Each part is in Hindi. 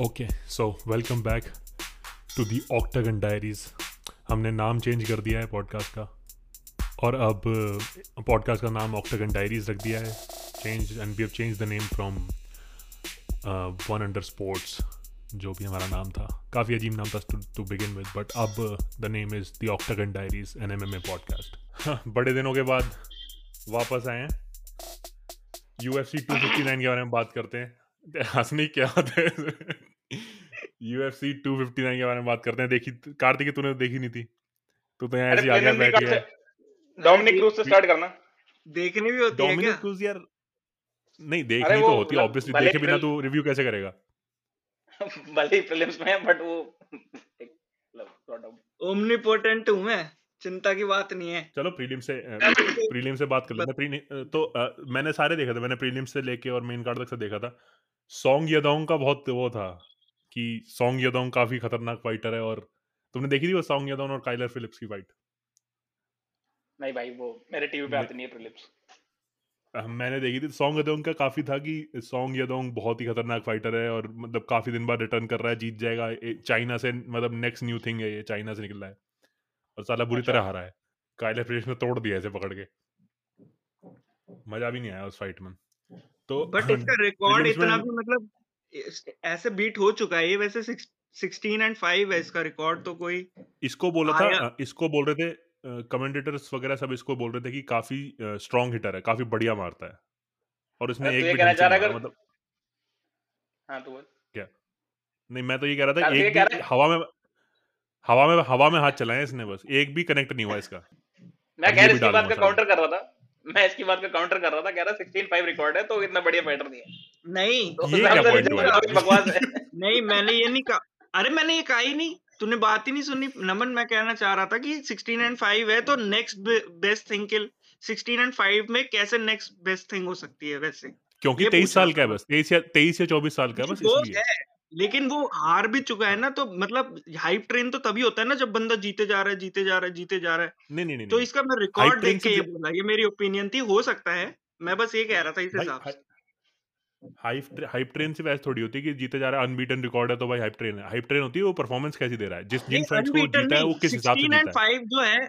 Okay so welcome back to the octagon diaries हमने नाम चेंज कर दिया है पॉडकास्ट का। और अब पॉडकास्ट का नाम ऑक्टागन डायरीज रख दिया है। Change and we have change the name from one under sports जो भी हमारा नाम था। काफ़ी अजीब नाम था टू बिगिन विद बट अब the name is the octagon diaries N M M A podcast बड़े दिनों के बाद वापस आए हैं। U F C two fifty nine के बारे में बात करते हैं। हंसने क्या है? यूएफसी 259 के बारे में बात करते हैं। देखी कार्तिक तूने देखी नहीं थी। तू तो यहाँ ऐसी आगे बैठ गया। डोमिनिक क्रूज से स्टार्ट करना। देखनी भी होती है डोमिनिक क्रूज यार नहीं देखनी तो होती है ऑब्वियसली देखे बिना तू रिव्यू कैसे करेगा? भले ही प्रीलिम्स में बट वो ओमनीपोटेंट हूँ मैं चिंता की बात नहीं है। चलो प्रीलिम से प्रीलिम से बात कर लेते हैं। तो आ, मैंने सारे देखा था मैंने प्रीलिम से लेके और मेन कार्ड तक से देखा था। सॉन्ग यदोंग का बहुत वो था। कि सॉन्ग यदोंग काफ़ी खतरनाक फाइटर है और तुमने देखी थी वो सॉन्ग यदोंग और काइलर फिलिप्स की फाइट नहीं भाई वो मेरे टीवी पे आती नहीं है प्रीलिम्स मैंने देखी थी सॉन्ग यदोंग का काफ़ी था कि सॉन्ग यदोंग बहुत ही खतरनाक फाइटर है और मतलब काफ़ी दिन बाद रिटर्न कर रहा है जीत जाएगा चाइना से मतलब नेक्स्ट न्यू थिंग है ये चाइना से निकल रहा है। और साला बुरी अच्छा। तरह हारा है। काइलर फिलिप्स ने तोड़ दिया इसे पकड़ के। मज़ा भी नहीं आया उस फाइट में। तो बट इसका रिकॉर्ड इतना भी मतलब ऐसे बीट हो चुका है ये वैसे सिक्सटीन एंड फाइव है इसका रिकॉर्ड तो कोई इसको बोला था इसको बोल रहे थे कमेंटेटर्स वगैरह सब इसको बोल रहे थे कि काफ़ी स्ट्रॉन्ग हिटर है काफ़ी बढ़िया मारता है। और इसने एक भी मतलब हाँ तो क्या? नहीं मैं तो ये कह रहा था एक भी हवा में हवा में हवा में हाथ चलाए इसने बस एक भी कनेक्ट नहीं हुआ इसका। मैं कह रहा बात का काउंटर कर रहा था। मैं इसकी बात का काउंटर कर रहा था कह रहा सिक्सटीन फाइव रिकॉर्ड है तो इतना बढ़िया फाइटर नहीं है। नहीं। तो ये क्या पॉइंट बकवास है। नहीं मैंने ये नहीं कहा। अरे मैंने ये कहा ही नहीं। तूने बात ही नहीं सुनी। नमन मैं कहना चाह रहा था कि सिक्सटीन एंड फाइव है तो नेक्स्ट बेस्ट थिंग के सिक्सटीन एंड फाइव में कैसे नेक्स्ट बेस्ट थिंग हो सकती है वैसे? क्योंकि तेईस साल का है बस। तेईस या तेईस या चौबीस साल का है बस इसलिए। लेकिन वो हार भी चुका है ना तो मतलब हाइप ट्रेन तो तभी होता है ना जब बंदा जीते जा रहा है जीते जा रहा है जीते जा रहा है। नहीं नहीं नहीं तो इसका मैं रिकॉर्ड देख के ये बोला ये मेरी ओपिनियन थी हो सकता है मैं बस ये कह रहा था इस हिसाब से। हाइप हाइप ट्रेन से वैसे थोड़ी होती है कि जीते जा रहा है अनबीटन रिकॉर्ड है तो भाई हाइप ट्रेन है। हाइप ट्रेन होती है वो परफॉर्मेंस कैसी दे रहा है? जिस जिन फाइट्स को जीता है वो किस हिसाब से जीता है? जो है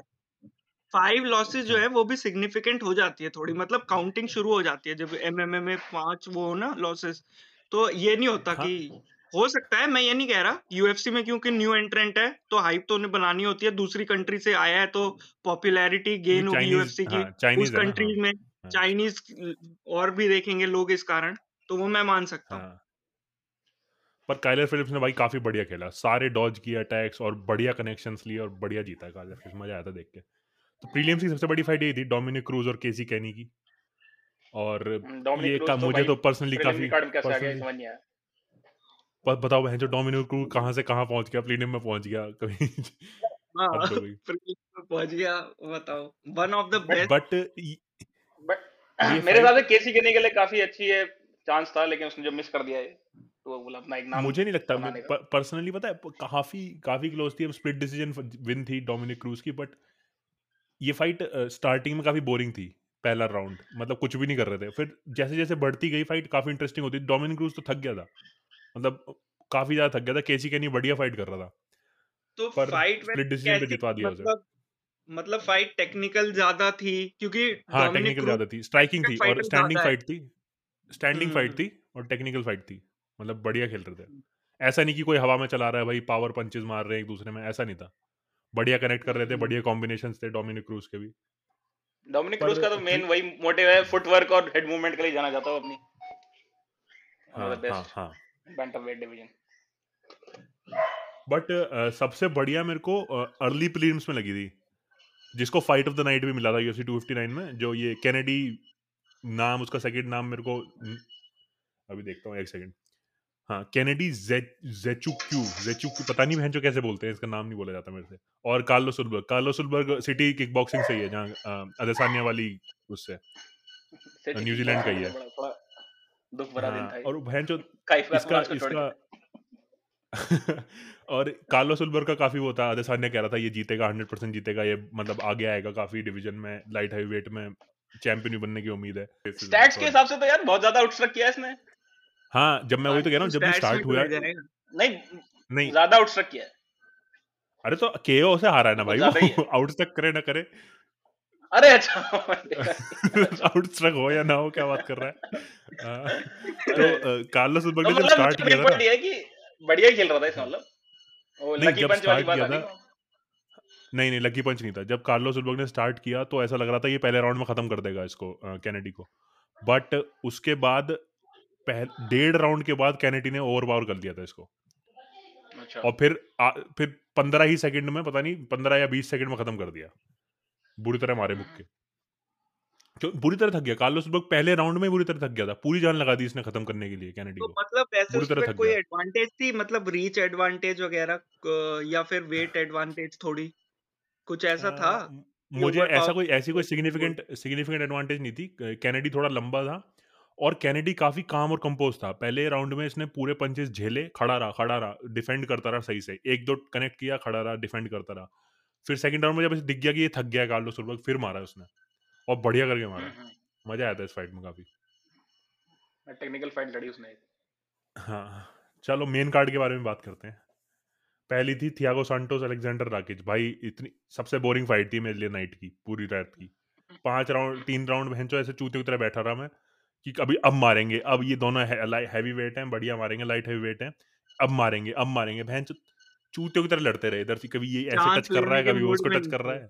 फाइव लॉसेस जो है वो भी सिग्निफिकेंट हो जाती है थोड़ी मतलब काउंटिंग शुरू हो जाती है जब एमएमए में पाँच वो हो ना लॉसेस तो ये नहीं होता हाँ? कि हो सकता है मैं ये नहीं कह रहा यूएफसी में क्योंकि न्यू एंट्रेंट है तो हाइप तो उन्हें बनानी होती है दूसरी कंट्री से आया है तो पॉपुलैरिटी गेन होगी यूएफसी की। हाँ, उस कंट्रीज़ हाँ, में चाइनीज़ हाँ। और भी देखेंगे लोग इस कारण तो वो मैं मान सकता हूँ। पर काइलर फिलिप्स ने भाई काफ़ी बढ़िया खेला सारे डॉज किए अटैक्स और बढ़िया कनेक्शंस लिए और बढ़िया जीता काइलर फिलिप्स मज़ा आया था देख के। तो प्रीलियम्स की सबसे बड़ी फाइट यही थी डोमिनिक क्रूज और केसी कैनी की। और ये का तो मुझे तो पर्सनली काफ़ी बताओ बहन जो डोमिनो क्रू कहाँ से कहाँ पहुँच गया प्लेनियम में पहुँच गया कभी। हाँ, पहुँच गया बताओ। One of the best but मेरे हिसाब से केसी के लिए काफ़ी अच्छी है चांस था लेकिन उसने जो मिस कर दिया है तो बोला अपना एक नाम मुझे नहीं लगता पर्सनली पता है काफ़ी काफ़ी क्लोज थी स्प्लिट डिसीज़न विन थी डोमिनिक क्रूज की बट ये फाइट स्टार्टिंग में काफ़ी बोरिंग थी पहला राउंड मतलब कुछ भी नहीं कर रहे थे। फिर जैसे जैसे बढ़ती गई फाइट काफ़ी इंटरेस्टिंग होती डोमिनिक क्रूज तो थक गया था। मतलब काफ़ी ज़्यादा थक गया था केसी कैनी बढ़िया फाइट कर रहा था। तो फाइट में डिसीज़न पे जितवा दिया उसे। मतलब, मतलब फाइट टेक्निकल ज़्यादा थी क्योंकि हाँ टेक्निकल ज़्यादा थी। स्ट्राइकिंग थी और स्टैंडिंग फाइट थी। स्टैंडिंग फाइट थी और टेक्निकल फाइट थी। मतलब बढ़िया खेल रहे थे। हम्म। ऐसा नहीं कि कोई हवा में चला रहा है भाई पावर पंचेस मार रहे हैं एक दूसरे में ऐसा नहीं था। बढ़िया कनेक्ट कर रहे थे हम्म। बढ़िया कॉम्बिनेशन थे डोमिनिक क्रूज के भी। डोमिनिक क्रूज का तो मेन वही मोटिव है फुटवर्क और हेड मूवमेंट के लिए जाना जाता है अपनी। हाँ हाँ हाँ। वेट डिवीज़न बट सबसे बढ़िया मेरे को अर्ली uh, प्रीलिम्स में लगी थी। जिसको फाइट ऑफ़ द नाइट भी मिला था यूएफसी 259 में जो ये कैनेडी नाम उसका सेकंड नाम मेरे को अभी देखता हूँ एक सेकंड हाँ कैनेडी जेचुक्यू जेचुक्यू पता नहीं बहन जो कैसे बोलते हैं इसका नाम नहीं बोला जाता मेरे से। और Carlos Ulberg Carlos Ulberg City Kickboxing से ही है जहाँ अदेसानिया वाली उससे। न्यूजीलैंड का ही है। दुख भरा दिन हाँ, था और बहन जो इसका इसका और कार्लो सुलबर का काफ़ी वो था अदेसान ने कह रहा था ये जीतेगा हंड्रेड परसेंट जीतेगा ये मतलब आगे आएगा काफ़ी डिवीज़न में लाइट हैवी वेट में चैंपियन भी बनने की उम्मीद है। स्टैट्स के हिसाब से तो यार बहुत ज़्यादा आउटस्ट्रक किया इसने। हाँ जब मैं वही तो कह रहा हूँ जब भी स्टार्ट हुआ नहीं नहीं। ज़्यादा आउटस्ट्रक किया है। अरे तो केओ से हारा है ना भाई ज़्यादा वो आउट तक करे ना करे। अरे अच्छा आउट स्ट्रक हो या ना हो क्या बात कर रहा है? हाँ, तो कार्लोस तो जब स्टार्ट किया था ये कि बढ़िया खेल रहा था इसका मतलब? वो नहीं लकी पंच वाली बात आ नहीं नहीं लकी पंच नहीं था। जब कार्लोस उल्बर्ग ने स्टार्ट किया तो ऐसा लग रहा था ये पहले राउंड में खत्म कर देगा इसको कैनेडी को। बट उसके बाद डेढ़ राउंड के बाद कैनेडी ने ओवर पावर कर दिया था इसको। अच्छा। और फिर आ, फिर पंद्रह ही सेकंड में पता नहीं पंद्रह या बीस सेकंड में खत्म कर दिया। बुरी तरह मारे मुक्के क्यों? बुरी तरह थक गया। कार्लोस उल्बर्ग पहले राउंड में बुरी तरह थक गया था। पूरी जान लगा दी इसने खत्म करने के लिए कैनेडी तो को। मतलब वैसे बुरी तरह थक कोई एडवांटेज थी? मतलब रीच एडवांटेज वगैरह या फिर वेट एडवांटेज थोड़ी? कुछ ऐसा था? मुझे ऐसा कोई ऐसी कोई सिग्निफिकेंट सिग्निफिकेंट एडवांटेज नहीं थी। कैनेडी थोड़ा लंबा था और कैनेडी काफ़ी काम और कंपोज था। पहले राउंड में इसने पूरे पंचेस झेले खड़ा रहा खड़ा रहा डिफेंड करता रहा सही से। एक दो कनेक्ट किया खड़ा रहा डिफेंड करता रहा। फिर सेकंड राउंड में जब दिख गया कि ये थक गया कार्लोस उल्बर्ग फिर मारा उसने और बढ़िया करके मारा। मज़ा आया था इस फाइट में काफ़ी। टेक्निकल फाइट लड़ी उसने। हाँ चलो मेन कार्ड के बारे में बात करते हैं। पहली थी थियागो सांटोस अलेक्जेंडर राकिच भाई इतनी सबसे बोरिंग फाइट थी मेरे लिए नाइट की पूरी रात की। पाँच राउंड तीन राउंड भैंचो ऐसे चूते की तरह बैठा रहा मैं कि अभी अब मारेंगे। अब ये दोनों हैवी वेट हैं बढ़िया मारेंगे लाइट हैवी वेट हैं। अब मारेंगे अब मारेंगे। भैंचो चूतियों की तरह लड़ते रहे इधर से कभी ये ऐसे टच कर रहा है कभी वो उसको टच कर रहा है।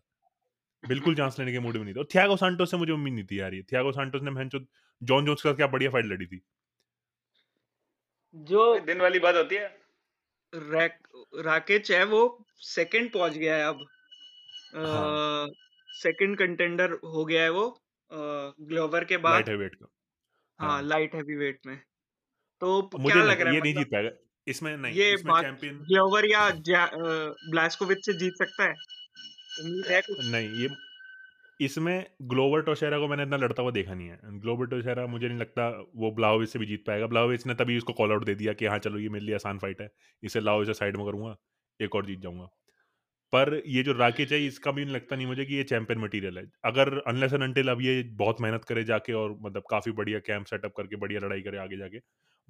बिल्कुल चांस लेने के मूड में नहीं था। और थियागो सांटोस से मुझे उम्मीद नहीं थी यार ये। थियागो सांटोस ने भैंचो जॉन जोन्स के साथ क्या बढ़िया फाइट लड़ी थी। जो दिन वाली बात होती है। राकेच है वो सेकंड पहुँच गया है अब। हाँ। सेकंड कंटेंडर हो गया है वो। ग्लोवर के बाद। लाइट हैवी वेट का। हाँ हाँ। लाइट हैवी वेट में। तो मुझे क्या लग रहा है ये है नहीं मतलब जीत पाएगा। इसमें नहीं ये इसमें चैंपियन ग्लोवर या ब्लास्कोविच से जीत सकता है? नहीं ये इसमें ग्लोवर टोशेरा को मैंने इतना लड़ता हुआ देखा नहीं है। ग्लोवर टोशेरा मुझे नहीं लगता वो ब्लाओविच से भी जीत पाएगा। ब्लाओविच ने तभी उसको कॉल आउट दे दिया कि हाँ चलो ये मेरे लिए आसान फाइट है। इसे लाओ इसे साइड में करूँगा एक और जीत जाऊँगा। पर ये जो राकेच है इसका भी नहीं लगता नहीं मुझे कि ये चैंपियन मटेरियल है। अगर अनलेस एंड अनटिल अब ये बहुत मेहनत करे जाके और मतलब काफ़ी बढ़िया कैंप सेटअप करके बढ़िया लड़ाई करे आगे जाके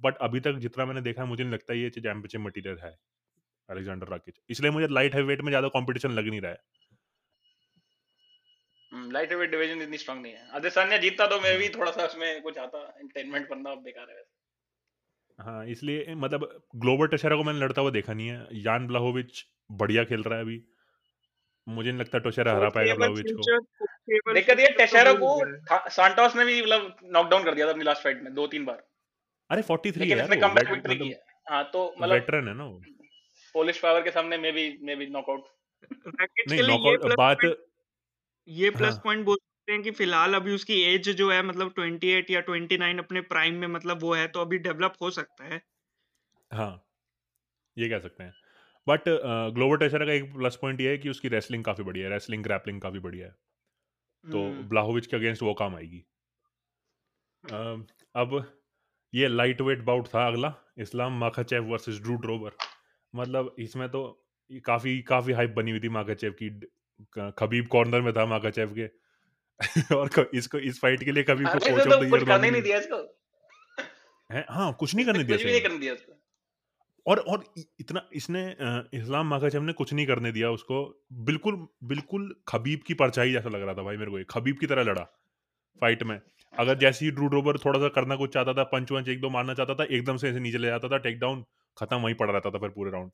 बट अभी तक जितना मैंने देखा है मुझे नहीं लगता ये चैंपियनशिप मटेरियल है अलेक्जेंडर राकेच इसलिए मुझे लाइट हैवी वेट में ज़्यादा कंपटीशन लग नहीं रहा है। लाइट वेट डिवीज़न इतनी स्ट्रांग नहीं है। अदेसान्या जीतता तो मैं भी थोड़ा सा उसमें कुछ आता एंटरटेनमेंट बनना अब बेकार है वैसे। हाँ इसलिए मतलब ग्लोबल टोशेरा को मैंने लड़ता हुआ देखा नहीं है। यान ब्लाहोविच बढ़िया खेल रहा है अभी। मुझे नहीं लगता टोशेरा हरा पाएगा ब्लाहोविच को। फ्यूचर दिक्कत ये टेशेरो को तो सांटोस ने भी मतलब नॉकडाउन कर दिया था अपनी लास्ट फाइट में दो तीन बार। अरे 43 है यार इसने वो कमबैक विक्ट्री की मतलब है हाँ तो मतलब वेटरन है ना वो। पोलिश पावर के सामने may be may be knockout नहीं के लिए ये नॉकआउट बात ये प्लस हाँ पॉइंट बोल सकते हैं कि फ़िलहाल अभी उसकी एज जो है मतलब 28 या 29 अपने प्राइम में मतलब वो है तो अभी डेवलप हो सकता है। हाँ ये कह सकते हैं। बट ग्लोबल टेशरा का एक प्लस पॉइंट ये है कि उसकी रेसलिंग काफ़ी बढ़िया है रेसलिंग ग्रैपलिंग काफ़ी बढ़िया है। तो हम्म। ब्लाहोविच के अगेंस्ट वो काम आएगी। अब ये लाइट वेट बाउट था अगला Islam Makhachev versus Drew Dober मतलब इसमें तो काफ़ी काफ़ी हाइप बनी हुई थी माखाचेव की। खबीब कॉर्नर में था माखाचेव के। और इसको इस फाइट के लिए खबीब को कोच ऑफ़ द ईयर करने नहीं दिया इसको। है? हाँ कुछ नहीं करने दिया कुछ नहीं करने दिया इसको। और और इतना इसने इस्लाम माखाचेव ने कुछ नहीं करने दिया उसको। बिल्कुल बिल्कुल खबीब की परछाई जैसा लग रहा था भाई मेरे को खबीब की तरह लड़ा फाइट में। अगर जैसे ही ड्रू ड्रोवर थोड़ा सा करना कुछ चाहता था पंच वंच एक दो मारना चाहता था एकदम से ऐसे नीचे ले जाता था टेक डाउन खत्म वहीं पड़ा रहता था फिर पूरे राउंड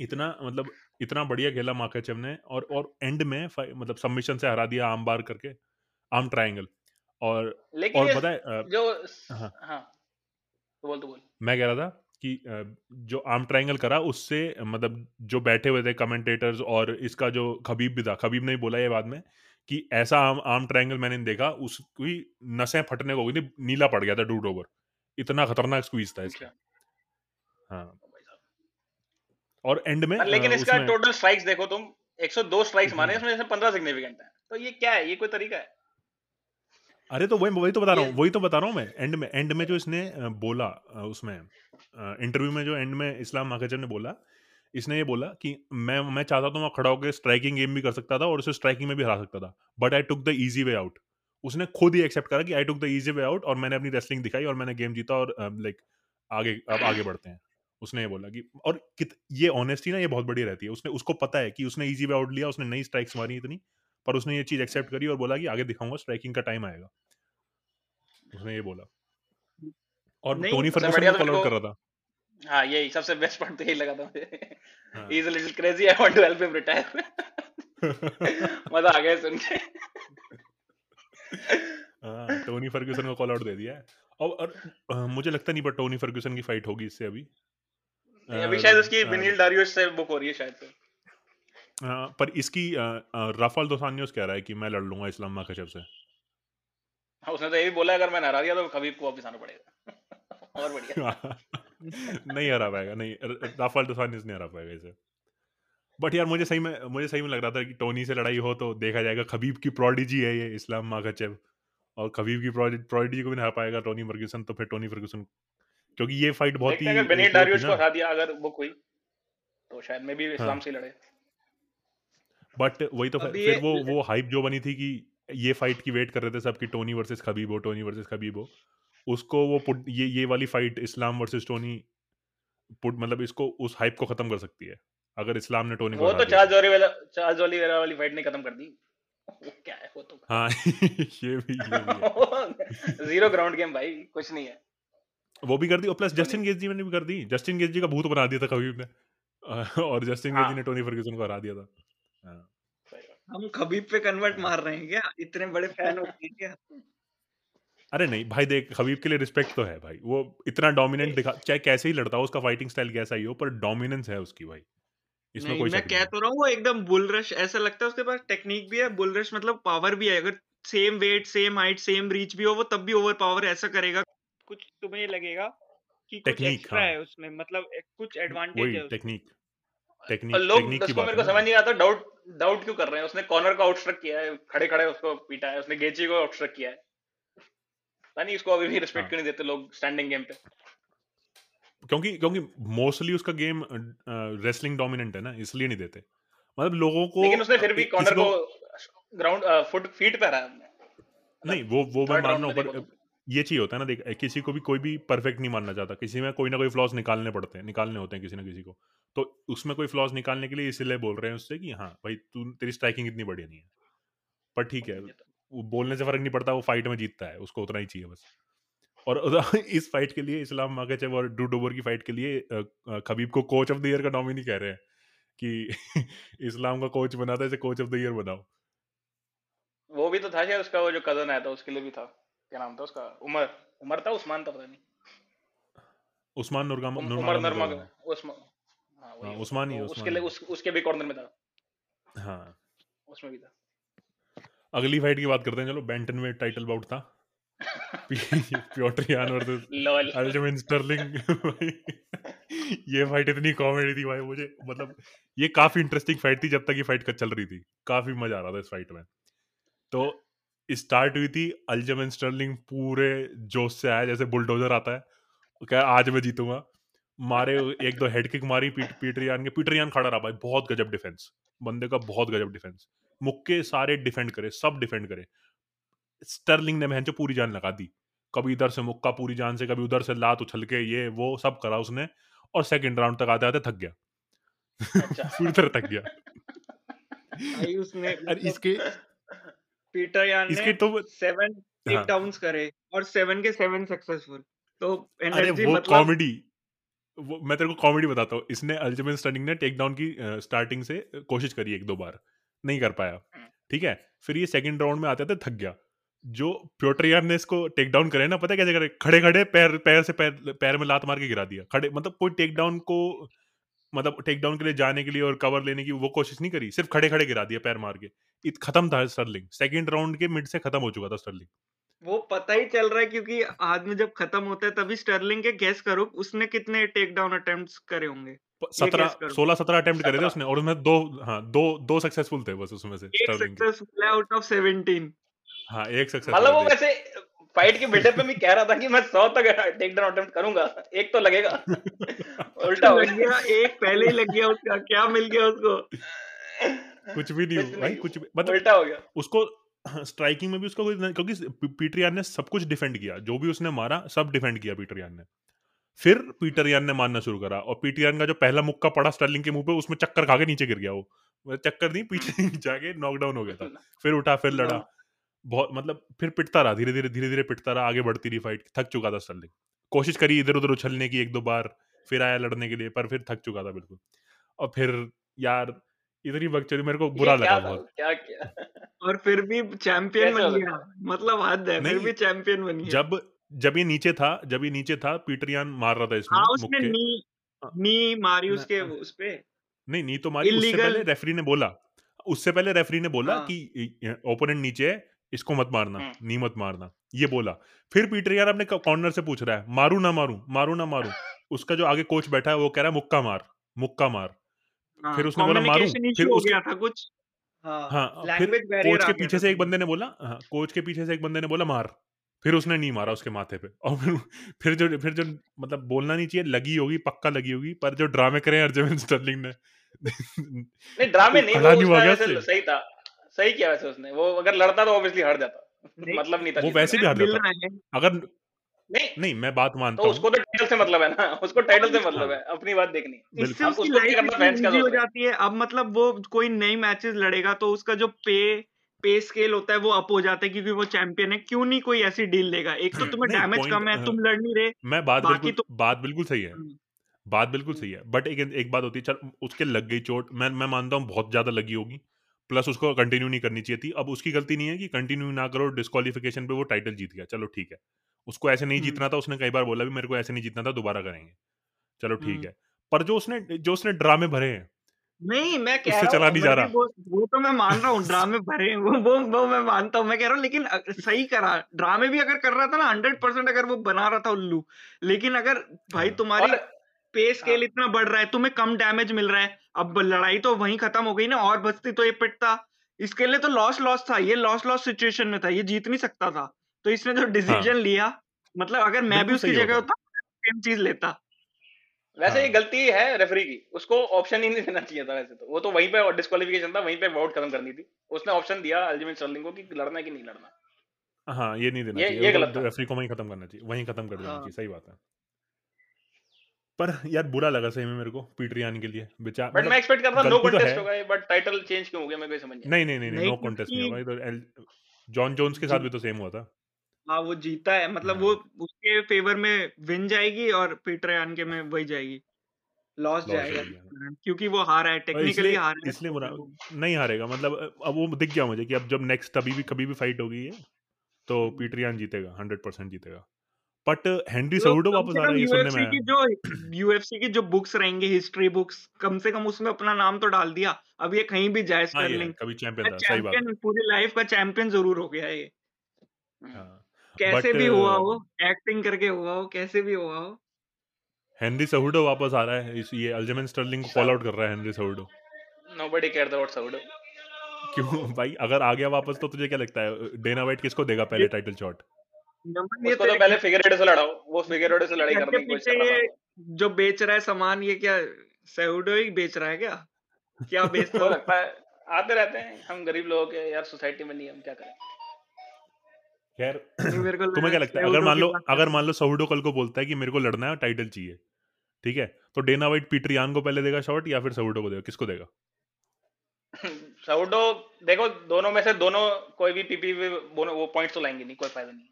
इतना मतलब इतना बढ़िया खेला माखाचेव ने और और एंड में मतलब सबमिशन से हरा दिया आम बार करके आम ट्रायंगल और लेकिन और पता है जो हाँ हाँ। तो बोल तो बोल। मैं कह रहा था कि जो आर्म ट्रायंगल करा उससे मतलब जो बैठे हुए थे कमेंटेटर्स और इसका जो खबीब भी था खबीब ने बोला ये बाद में कि ऐसा आर्म आर्म ट्रायंगल मैंने देखा उसकी नसें फटने को गई थी नीला पड़ गया था डूड ओवर इतना खतरनाक स्क्वीज था इसका। अच्छा। हाँ। और एंड में लेकिन इसका टोटल स्ट्राइक्स देखो तुम 102 स्ट्राइक्स मारे इसमें से 15 सिग्निफिकेंट है। तो ये क्या है? ये कोई तरीका है? अरे तो वही वही तो बता रहा हूँ वही तो बता रहा हूँ मैं एंड में एंड में जो इसने बोला उसमें इंटरव्यू में जो एंड में इस्लाम माखचर ने बोला इसने ये बोला कि मैं मैं चाहता तो मैं खड़ा होकर स्ट्राइकिंग गेम भी कर सकता था और उसे स्ट्राइकिंग में भी हरा सकता था but I took the easy way out उसने खुद ही एक्सेप्ट करा कि I took the easy way out और मैंने अपनी रेसलिंग दिखाई और मैंने गेम जीता और लाइक आगे अब आगे बढ़ते हैं। उसने ये बोला कि और कित ये ऑनेस्टी ना ये बहुत बड़ी रहती है। उसने उसको पता है कि उसने इजी वे आउट लिया उसने नई स्ट्राइक्स मारी इतनी पर उसने ये चीज़ एक्सेप्ट करी और बोला कि आगे दिखाऊँगा स्ट्राइकिंग का टाइम आएगा। उसने ये बोला। और टोनी फर्गूसन बढ़िया तो कर रहा था। हाँ यही सबसे बेस्ट पार्ट तो यही लगा था मुझे। हाँ। He is little crazy I want to help him retire मज़ा आ गया सुन के। हाँ टोनी फर्ग्यूसन को कॉल आउट दे दिया है। और, और अ, मुझे लगता नहीं पर टोनी फर्ग्यूसन की फाइट होगी इससे अभी। अभी शायद उसकी विनील डारियोस से बुक हो रही है शायद से। हाँ, पर इसकी राफाल दोसान्योस कह रहा है कि मैं लड़ लूँगा इस्लाम माखशब से। हाँ उसने तो ये भी बोला अगर मैं हरा दिया तो खबीब को वापस आना पड़ेगा। और बढ़िया। नहीं हरा पाएगा नहीं राफाल दोसान्योस नहीं हरा पाएगा इसे। बट यार मुझे सही में मुझे सही में लग रहा था कि टोनी से लड़ाई हो तो देखा जाएगा खबीब की प्रोडिजी है ये इस्लाम माखचेव और खबीब की प्रोडिजी को भी नहीं हरा पाएगा टोनी फर्ग्यूसन तो फिर टोनी फर्ग्यूसन क्योंकि ये फाइट बहुत ही अगर एक डारियोस को हरा दिया अगर बुक हुई तो शायद मे भी इस्लाम हाँ से लड़े। बट वही तो फिर वो वो हाइप जो बनी थी कि ये फाइट की वेट कर रहे थे सब कि टोनी वर्सेस खबीब हो टोनी वर्सेस खबीब हो। उसको वो पुट ये ये वाली fight Islam versus Tony put मतलब इसको उस हाइप को खत्म कर सकती है अगर इस्लाम ने टोनी को वो हरा तो चार्ल्स जोरी वाला चार्ल्स ओलिवेरा वाली फाइट नहीं खत्म कर दी। वो क्या है वो तो हाँ ये भी ये भी ज़ीरो ग्राउंड गेम भाई कुछ नहीं है। वो भी कर दी और प्लस टोनी जस्टिन गेजी ने भी कर दी। जस्टिन गेजी का भूत बना दिया था खबीब ने। और जस्टिन हाँ। गेजी ने टोनी फर्ग्यूसन को हरा दिया था। हाँ। हम खबीब पे कन्वर्ट मार रहे हैं क्या? इतने बड़े फ़ैन हो गए क्या? अरे नहीं भाई देख हबीब के लिए रिस्पेक्ट तो है भाई। वो इतना डोमिनेंट दिखा चाहे कैसे ही लड़ता हो उसका फाइटिंग स्टाइल कैसा ही हो पर डोमिनेंस है उसकी भाई। इसमें कोई मैं कह तो रहा हूँ वो एकदम बुल रश ऐसा लगता है उसके पास टेक्निक भी है बुल रश मतलब पावर भी है। अगर same weight same height same reach भी हो वो तब भी ओवर पावर ऐसा करेगा। कुछ तुम्हें ये लगेगा कि कुछ टेक्निक एक्स्ट्रा हाँ। है उसमें मतलब कुछ एडवांटेज है टेक्निक टेक्निक लोग टेक्निक की उसको मेरे को समझ नहीं आता डाउट डाउट क्यों कर रहे हैं? उसने कॉर्नर को आउटस्ट्रक किया है खड़े खड़े उसको पीटा है उसने गेची को आउटस्ट्रक किया है। नहीं इसको अभी भी रिस्पेक्ट हाँ। क्यों नहीं देते लोग स्टैंडिंग गेम पे। क्योंकि क्योंकि मोस्टली उसका गेम रेसलिंग डोमिनेंट है ना इसलिए नहीं देते। मतलब लोगों को लेकिन उसने फिर भी कॉर्नर को ग्राउंड फुट फीट पे हरा है नहीं वो वो मैं थर्ड मान रहा में हूँ देखो पर तो ये चाहिए होता है ना देख किसी को भी कोई भी परफेक्ट नहीं मानना चाहता। किसी में कोई ना कोई फ्लॉज निकालने पड़ते हैं निकालने होते हैं किसी ना किसी को। तो उसमें कोई फ्लॉज निकालने के लिए इसलिए बोल रहे हैं उससे कि हाँ भाई तू तेरी स्ट्राइकिंग इतनी बढ़िया नहीं है। पर ठीक है तो। वो बोलने से फ़र्क नहीं पड़ता वो फाइट में जीतता है उसको उतना ही चाहिए बस। और इस फाइट के लिए इस्लाम माकेचेव और ड्रू डोबर की फाइट के लिए खबीब को कोच ऑफ़ द ईयर का नॉमिनी कह रहे हैं कि इस्लाम का कोच बना था इसे कोच ऑफ़ द ईयर बनाओ। वो भी तो था शायद उसका वो जो कज़न आया था उसके लिए भी था। क्या नाम था उसका? उमर। उमर था उस्मान था पता नहीं। उस्मान नुरगाम उम, उमर नरमा उस्मान हाँ वही उस्मान ही तो उसके लिए उसके भी कॉर्नर में था। हाँ। उसमें भी था। अगली फाइट की बात करते हैं चलो बेंटन में टाइटल बाउट था। वर्सेस स्टर्लिंग ये फाइट इतनी कॉमेडी थी भाई मुझे मतलब ये काफ़ी इंटरेस्टिंग फाइट थी जब तक ये फाइट चल रही थी। काफ़ी मज़ा आ रहा था इस फाइट में। तो स्टार्ट हुई थी अल्जमेन स्टर्लिंग पूरे जोश से आया जैसे बुलडोजर आता है। क्या आज मैं जीतूँगा। मारे एक दो हेड किक मारी पीट, पीटर यान के। पीटर यान खड़ा रहा भाई बहुत गजब डिफेंस बंदे का बहुत गजब डिफेंस मुक्के सारे डिफेंड करे सब डिफेंड करे। स्टर्लिंग ने महंचो पूरी जान लगा दी। कभी इधर से मुक्का पूरी जान से कभी उधर से लात उछल के ये वो सब करा उसने और सेकंड राउंड तक आते आते थक गया। अच्छा। पूरी तरह थक गया। भाई उसने और मतलब इसके पीटर यान इसके तो सेवन हाँ। करे और सेवन के सेवन सक्सेसफुल तो अरे वो मतलब कॉमेडी वो मैं तेरे को कॉमेडी बताता हूँ। इसने अल्जमेन स्टर्लिंग ने टेक डाउन की स्टार्टिंग से कोशिश करी एक दो बार। नहीं कर पाया। ठीक है? फिर ये सेकंड राउंड में आते थे थक गया। जो प्योट्रियन ने इसको टेक डाउन करे ना पता है कैसे करे? खड़े खड़े पैर पैर से पैर पैर में लात मार के गिरा दिया। खड़े मतलब कोई टेक डाउन को मतलब टेक डाउन के लिए जाने के लिए और कवर लेने की वो कोशिश नहीं करी सिर्फ़ खड़े खड़े गिरा दिया पैर मार के। इत खत्म था स्टर्लिंग सेकंड राउंड के मिड से खत्म हो चुका था स्टर्लिंग वो पता ही चल रहा है क्योंकि आदमी जब खत्म होता है तभी स्टर्लिंग के गैस करो उसने कितने टेक डाउन अटेम्प्ट्स करे होंगे। सत्रह सोलह सत्रह अटेम्प्ट करे थे उसने और उसमें दो हाँ दो दो सक्सेसफुल थे बस उसमें से एक सक्सेसफुल है आउट ऑफ़ सेवेंटीन हाँ एक सक्सेसफुल मतलब वो वैसे फाइट के बिल्डअप में भी कह रहा था कि मैं सौ तक टेक डाउन अटेम्प्ट करूँगा एक तो लगेगा। उल्टा हो लग गया एक पहले ही लग गया उसका क्या मिल गया उसको? कुछ भी नहीं भाई कुछ भी मतलब उल्टा हो गया। उसको स्ट्राइकिंग में भी उसका कोई क्योंकि पी- पीटर यान ने सब कुछ डिफेंड किया जो भी उसने मारा सब डिफेंड किया पीटर यान ने। फिर पीटर यान ने मारना शुरू करा और पीटर यान का जो पहला मुक्का पड़ा स्टर्लिंग के मुँह पे उसमें चक्कर खा के नीचे गिर गया वो। मतलब चक्कर नहीं पीछे जाके नॉकडाउन हो गया था। फिर उठा फिर लड़ा। बहुत मतलब फिर पिटता रहा धीरे धीरे धीरे धीरे पिटता रहा आगे बढ़ती रही फाइट थक चुका था स्टर्लिंग। कोशिश करी इधर उधर उछलने की एक दो बार फिर आया लड़ने के लिए पर फिर थक चुका था बिल्कुल। और फिर यार इधर ही वक्त मेरे को बुरा लगा बहुत। क्या क्या? और फिर भी चैंपियन बन गया। मतलब हद है फिर भी चैंपियन बन गया। जब जब ये नीचे था जब ये नीचे था पीटरियान मार रहा था इसमें हाँ उसने नी हाँ, नी मारी उसके हाँ। उस पे। नहीं नी तो मारी उससे पहले रेफरी ने बोला उससे पहले रेफरी ने बोला हाँ। कि ओपोनेंट नीचे है इसको मत मारना हम्म। नी मत मारना ये बोला। फिर पीटर यार अपने कॉर्नर से पूछ रहा है मारू ना मारू मारू ना मारू। उसका जो आगे कोच बैठा है वो कह रहा है मुक्का मार मुक्का मार। हाँ, फिर उसने बोला मारू? फिर हो उसके- गया था कुछ। हाँ हाँ फिर कोच के पीछे से एक बंदे ने बोला हाँ, कोच के पीछे से एक बंदे ने बोला मार। फिर उसने नहीं मारा उसके माथे पे। और फिर फिर जो फिर जो मतलब बोलना नहीं चाहिए लगी होगी पक्का लगी होगी पर जो ड्रामे करे अर्जुन स्टर्लिंग ने। नहीं ड्रामे नहीं वो हुआ? सही था सही किया वैसे उसने। वो अगर लड़ता तो ऑब्वियसली हार जाता नहीं, मतलब नहीं था वो वैसे भी हार जाता। अगर नहीं। नहीं मैं बात मानता तो हूँ। उसको तो टाइटल से मतलब है ना उसको टाइटल से मतलब हाँ। अपनी बात देखनी। इससे अब उसकी लाइफ हैं? जाती है अब मतलब वो कोई नई मैचेस लड़ेगा तो उसका जो पे पे स्केल होता है वो अप हो जाता है क्योंकि वो चैंपियन है। क्यों नहीं कोई ऐसी डील लेगा एक तो तुम्हें डैमेज कम है हाँ। तुम लड़ नहीं रहे। मैं बात बाकी बिल्कुल तो- बात बिल्कुल सही है। हम्म, बात बिल्कुल सही है। बट एक एक बात होती है चल उसके लग गई चोट मैं मैं मानता हूँ बहुत ज़्यादा लगी होगी। प्लस उसको कंटिन्यू नहीं करनी चाहिए थी। अब उसकी गलती नहीं है कि कंटिन्यू ना करो डिस्कालिफिकेशन पे वो टाइटल जीत गया। चलो ठीक है। उसको ऐसे नहीं हम्म। जीतना था उसने कई बार बोला भी मेरे को ऐसे नहीं जीतना था दोबारा करेंगे। चलो ठीक हम्म। है। पर जो उसने जो उसने ड्रामे भरे हैं नहीं मैं कह रहा चला नहीं जा रहा। वो, वो तो मैं मान रहा हूँ ड्रामे भरे वो वो वो मैं मानता हूँ मैं कह रहा हूँ लेकिन सही करा ड्रामे भी अगर कर रहा था ना हंड्रेड परसेंट अगर वो बना रहा था उल्लू लेकिन अगर भाई हाँ। तुम्हारी पे स्केल हाँ। इतना बढ़ रहा है तुम्हें कम डैमेज मिल रहा है अब लड़ाई तो वहीं खत्म हो गई ना और बचती तो ये पिटता इसके लिए तो लॉस लॉस था ये लॉस लॉस सिचुएशन में था ये जीत नहीं सकता था तो इसने जो डिसीज़न लिया मतलब अगर मैं भी उसकी जगह। होता सेम चीज़ लेता वैसे ये हाँ। गलती है रेफरी की। उसको ऑप्शन ही नहीं देना चाहिए था वैसे तो। वो तो वहीं पे डिस्क्वालिफिकेशन था वहीं पे वोट खत्म करनी थी। उसने ऑप्शन दिया अल्टीमेट स्टर्लिंग को कि लड़ना है कि नहीं लड़ना। हाँ ये नहीं देना ये- चाहिए। ये गलत तो था। रेफरी को वहीं खत्म करना चाहिए। वहीं खत्म कर देना हाँ। चाहिए सही बात है। पर यार बुरा लगा सही में मेरे को पीटरियान के लिए। बेचारा बट मैं एक्सपेक्ट करता नो गलती तो कंटेस्ट है। होगा बट टाइटल चेंज क्यों हो गया मैं कोई समझ नहीं नहीं नहीं नहीं नहीं नहीं, नो कॉन्टेस्ट नहीं होगा। ये तो जॉन जोन्स के साथ भी तो सेम हुआ था। हाँ वो जीता है मतलब हाँ। वो उसके फेवर में विन जाएगी और पीटर यान के में वही जाएगी। लॉस जाएगा। जाएगी, क्योंकि वो हारा है टेक्निकली हारा है। इसलिए तो बुरा नहीं हारेगा मतलब अब वो दिख गया मुझे कि अब जब नेक्स्ट अभी भी कभी भी फाइट होगी है। तो। पीटरियान जीतेगा हंड्रेड परसेंट जीतेगा। बट हेनरी वापस आ रहा कम है ये सुनने में की जो यूएफसी की जो बुक्स रहेंगी हिस्ट्री बुक्स कम से कम उसमें अपना नाम तो डाल दिया। अब ये कहीं भी जाए हाँ ये है, स्टर्लिंग कभी चैंपियन था सही बात। पूरी लाइफ का चैंपियन ज़रूर हो गया ये। हाँ। कैसे But, भी हुआ uh, हो एक्टिंग करके हुआ हो कैसे भी हुआ हो। हेनरी सहुडो वापस आ रहा है इस ये अल्जेमन स्टर्लिंग को कॉल आउट कर रहा है Henry Cejudo nobody care about Cejudo क्यों? भाई अगर आ गया वापस तो तुझे क्या लगता है? डेना वाइट किसको देगा पहले टाइटल शॉट उसको तो पहले फिगरेडो से लड़ाओ वो फिगरेडो से लड़ाई करने की कोशिश कर रहा ये था। जो बेच रहा है सामान ये क्या सेउडो ही बेच रहा है क्या? क्या बेचता तो लगता है आते रहते हैं हम गरीब लोगों के यार सोसाइटी में नहीं हम क्या करें? खैर तुम्हें क्या लगता है? अगर मान लो अगर मान लो सहुडो कल को बोलता है कि मेरे को लड़ना है टाइटल चाहिए ठीक है? तो डेना वाइट पीटर यान को पहले देगा शॉट या फिर सहुडो को देगा? किसको देगा? साउडो देखो दोनों में से दोनों कोई भी पीपी वो पॉइंट्स तो लाएँगे नहीं कोई फ़ायदा नहीं।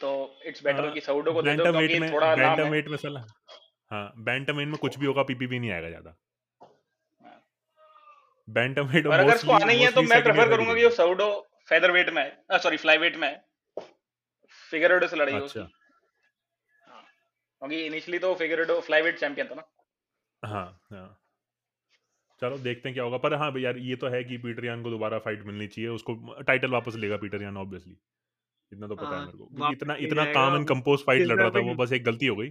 तो इट्स बेटर कि साउडो को दे दो क्योंकि में थोड़ा नाम बैंटम है। वेट में सला हाँ बैंटम वेट में कुछ भी होगा पीपीपी नहीं आएगा ज़्यादा। बैंटम वेट और अगर उसको आना ही है तो मैं प्रेफर करूँगा कि वो साउडो फेदर वेट में है। सॉरी फ्लाई वेट में है। फिगरेडो से लड़ाई अच्छा। हाँ क्योंकि इनिशियली तो फिगरेडो फ्लाई वेट चैंपियन था ना। हाँ हाँ। चलो देखते हैं क्या होगा। पर हाँ भाई यार ये तो है कि पीटर यान को दोबारा फाइट मिलनी चाहिए। उसको टाइटल वापस लेगा पीटर यान ऑब्वियसली इतना तो पता है हाँ, मेरे को। इतना इतना काम एंड कंपोज फाइट लड़ रहा था वो बस एक गलती हो गई।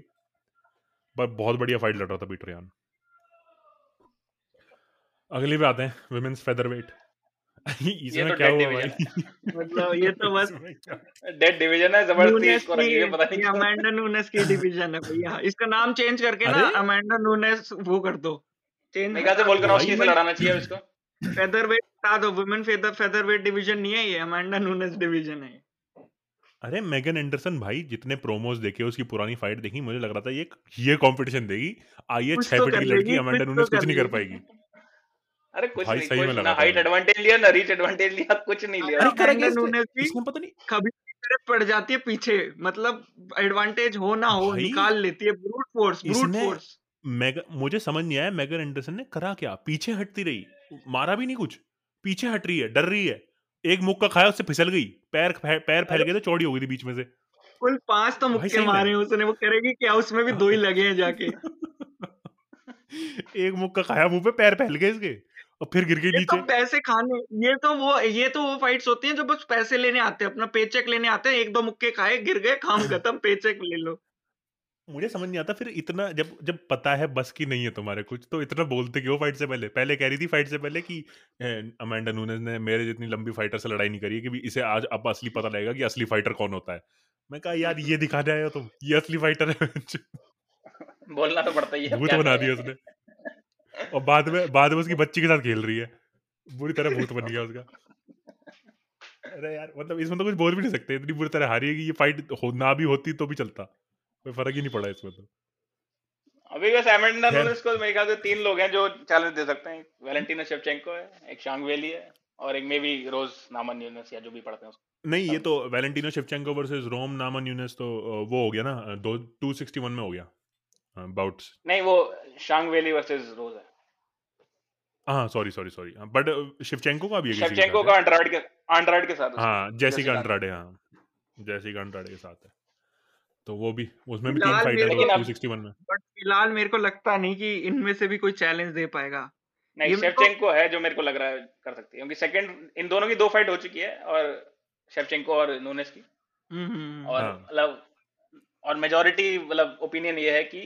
पर बहुत बढ़िया फाइट लड़ रहा था पीटर यान अगली पे आते हैं वुमेन्स फेदर वेट इसमें तो क्या हुआ मतलब ये तो बस डेड डिवीज़न है ज़बरदस्ती इसको रखी पता नहीं अमेंडा नूनेस की डिवीज़न है भैया। इसका नाम चेंज करके ना अरे? अमेंडा नूनेस वो कर दो। चेंज कहा से उसकी से लड़ाना चाहिए इसको। फेदर वेट हटा दो। Women feather feather wait division नहीं है ये अमेंडा नूनेस डिवीज़न है अरे मेगन एंडरसन भाई जितने प्रोमोज देखे उसकी पुरानी फाइट देखी मुझे लग रहा था ये ये कंपटीशन देगी। आइए छह तो फीट की लड़की अमेंडा कुछ तो कुछ नहीं कर पाएगी। अरे कुछ भाई नहीं सही कुछ ना हाइट मुझे एडवांटेज लिया ना रीच एडवांटेज लिया कुछ नहीं लिया। इसने पता नहीं कभी तरफ़ पड़ जाती है पीछे मतलब एडवांटेज हो ना हो निकाल लेती है ब्रूट फोर्स ब्रूट फोर्स मेग मुझे समझ नहीं आया मेगन एंडरसन ने करा क्या? पीछे हटती रही मारा भी नहीं कुछ? पीछे हट रही है डर रही है। एक मुक्का खाया उससे फिसल गई पैर पैर फैल गए थे चौड़ी हो गई थी बीच में से। कुल पाँच तो मुक्के मारे हैं उसने वो करेगी क्या? उसमें भी दो ही लगे हैं जाके। एक मुक्का खाया मुँह पे पैर फैल गए इसके। और फिर गिर गई ये तो पैसे खाने ये तो वो ये तो वो फाइट्स होती हैं जो बस पैसे लेने आते हैं अपना पेचेक लेने आते हैं एक दो मुक्के खाए गिर गए काम खत्म पेचेक ले लो। मुझे समझ नहीं आता फिर इतना जब जब पता है बस की नहीं है तुम्हारे कुछ तो इतना बोलते क्यों फाइट से पहले? पहले कह रही थी फाइट से पहले कि अमेंडा नूनेज ने मेरे जितनी लंबी फाइटर से लड़ाई नहीं करी है कि भी इसे आज अब असली पता लगेगा कि असली फाइटर कौन होता है। मैं कहा यार ये दिखाने आए हो तुम ये असली फाइटर है बोलना तो पड़ता ही है भूत बना दिया उसने। और बाद में बाद में उसकी बच्ची के साथ खेल रही है। बुरी तरह भूत बन गया उसका। अरे यार मतलब इसमें तो कुछ बोल भी नहीं सकते। इतनी बुरी तरह हारी है कि ये फाइट हो ना भी होती तो भी चलता। कोई फ़र्क ही नहीं पड़ा इसमें तो। अभी बस एमेंडा खैर। नूनेज को मेरे ख्याल से तीन लोग हैं जो चैलेंज दे सकते हैं। वैलेंटिना शेवचेंको है एक शांगवेली है और एक मे बी रोज नामन यूनस या जो भी पढ़ते हैं उसको। नहीं ये तो वैलेंटिनो शेवचेंको वर्सेस रोम नामन यूनेस तो वो हो गया ना दो टू सिक्सटी वन में हो गया। बाउट्स नहीं वो शांगवेली वर्सेस रोज है। हाँ sorry sorry sorry but Shevchenko का भी है किसी के शेवचेंको का है अंडराड के अंडराड के साथ हाँ जैसिका जेसिका अंड्राडे हाँ। जैसिका अंड्राडे के साथ है। तो वो भी उसमें भी तीन फ़िलहाल फाइट है लेकिन को टू अब सिक्सटी वन में। बट फ़िलहाल मेरे को लगता नहीं कि इनमें से भी कोई चैलेंज दे पाएगा। नहीं शेवचेंको है जो मेरे को लग रहा है कर सकती है क्योंकि सेकंड इन दोनों की दो फाइट हो चुकी है और शेवचेंको और नूनेस की। हम्म हम्म, और हाँ। मतलब और मेजोरिटी मतलब ओपिनियन ये है कि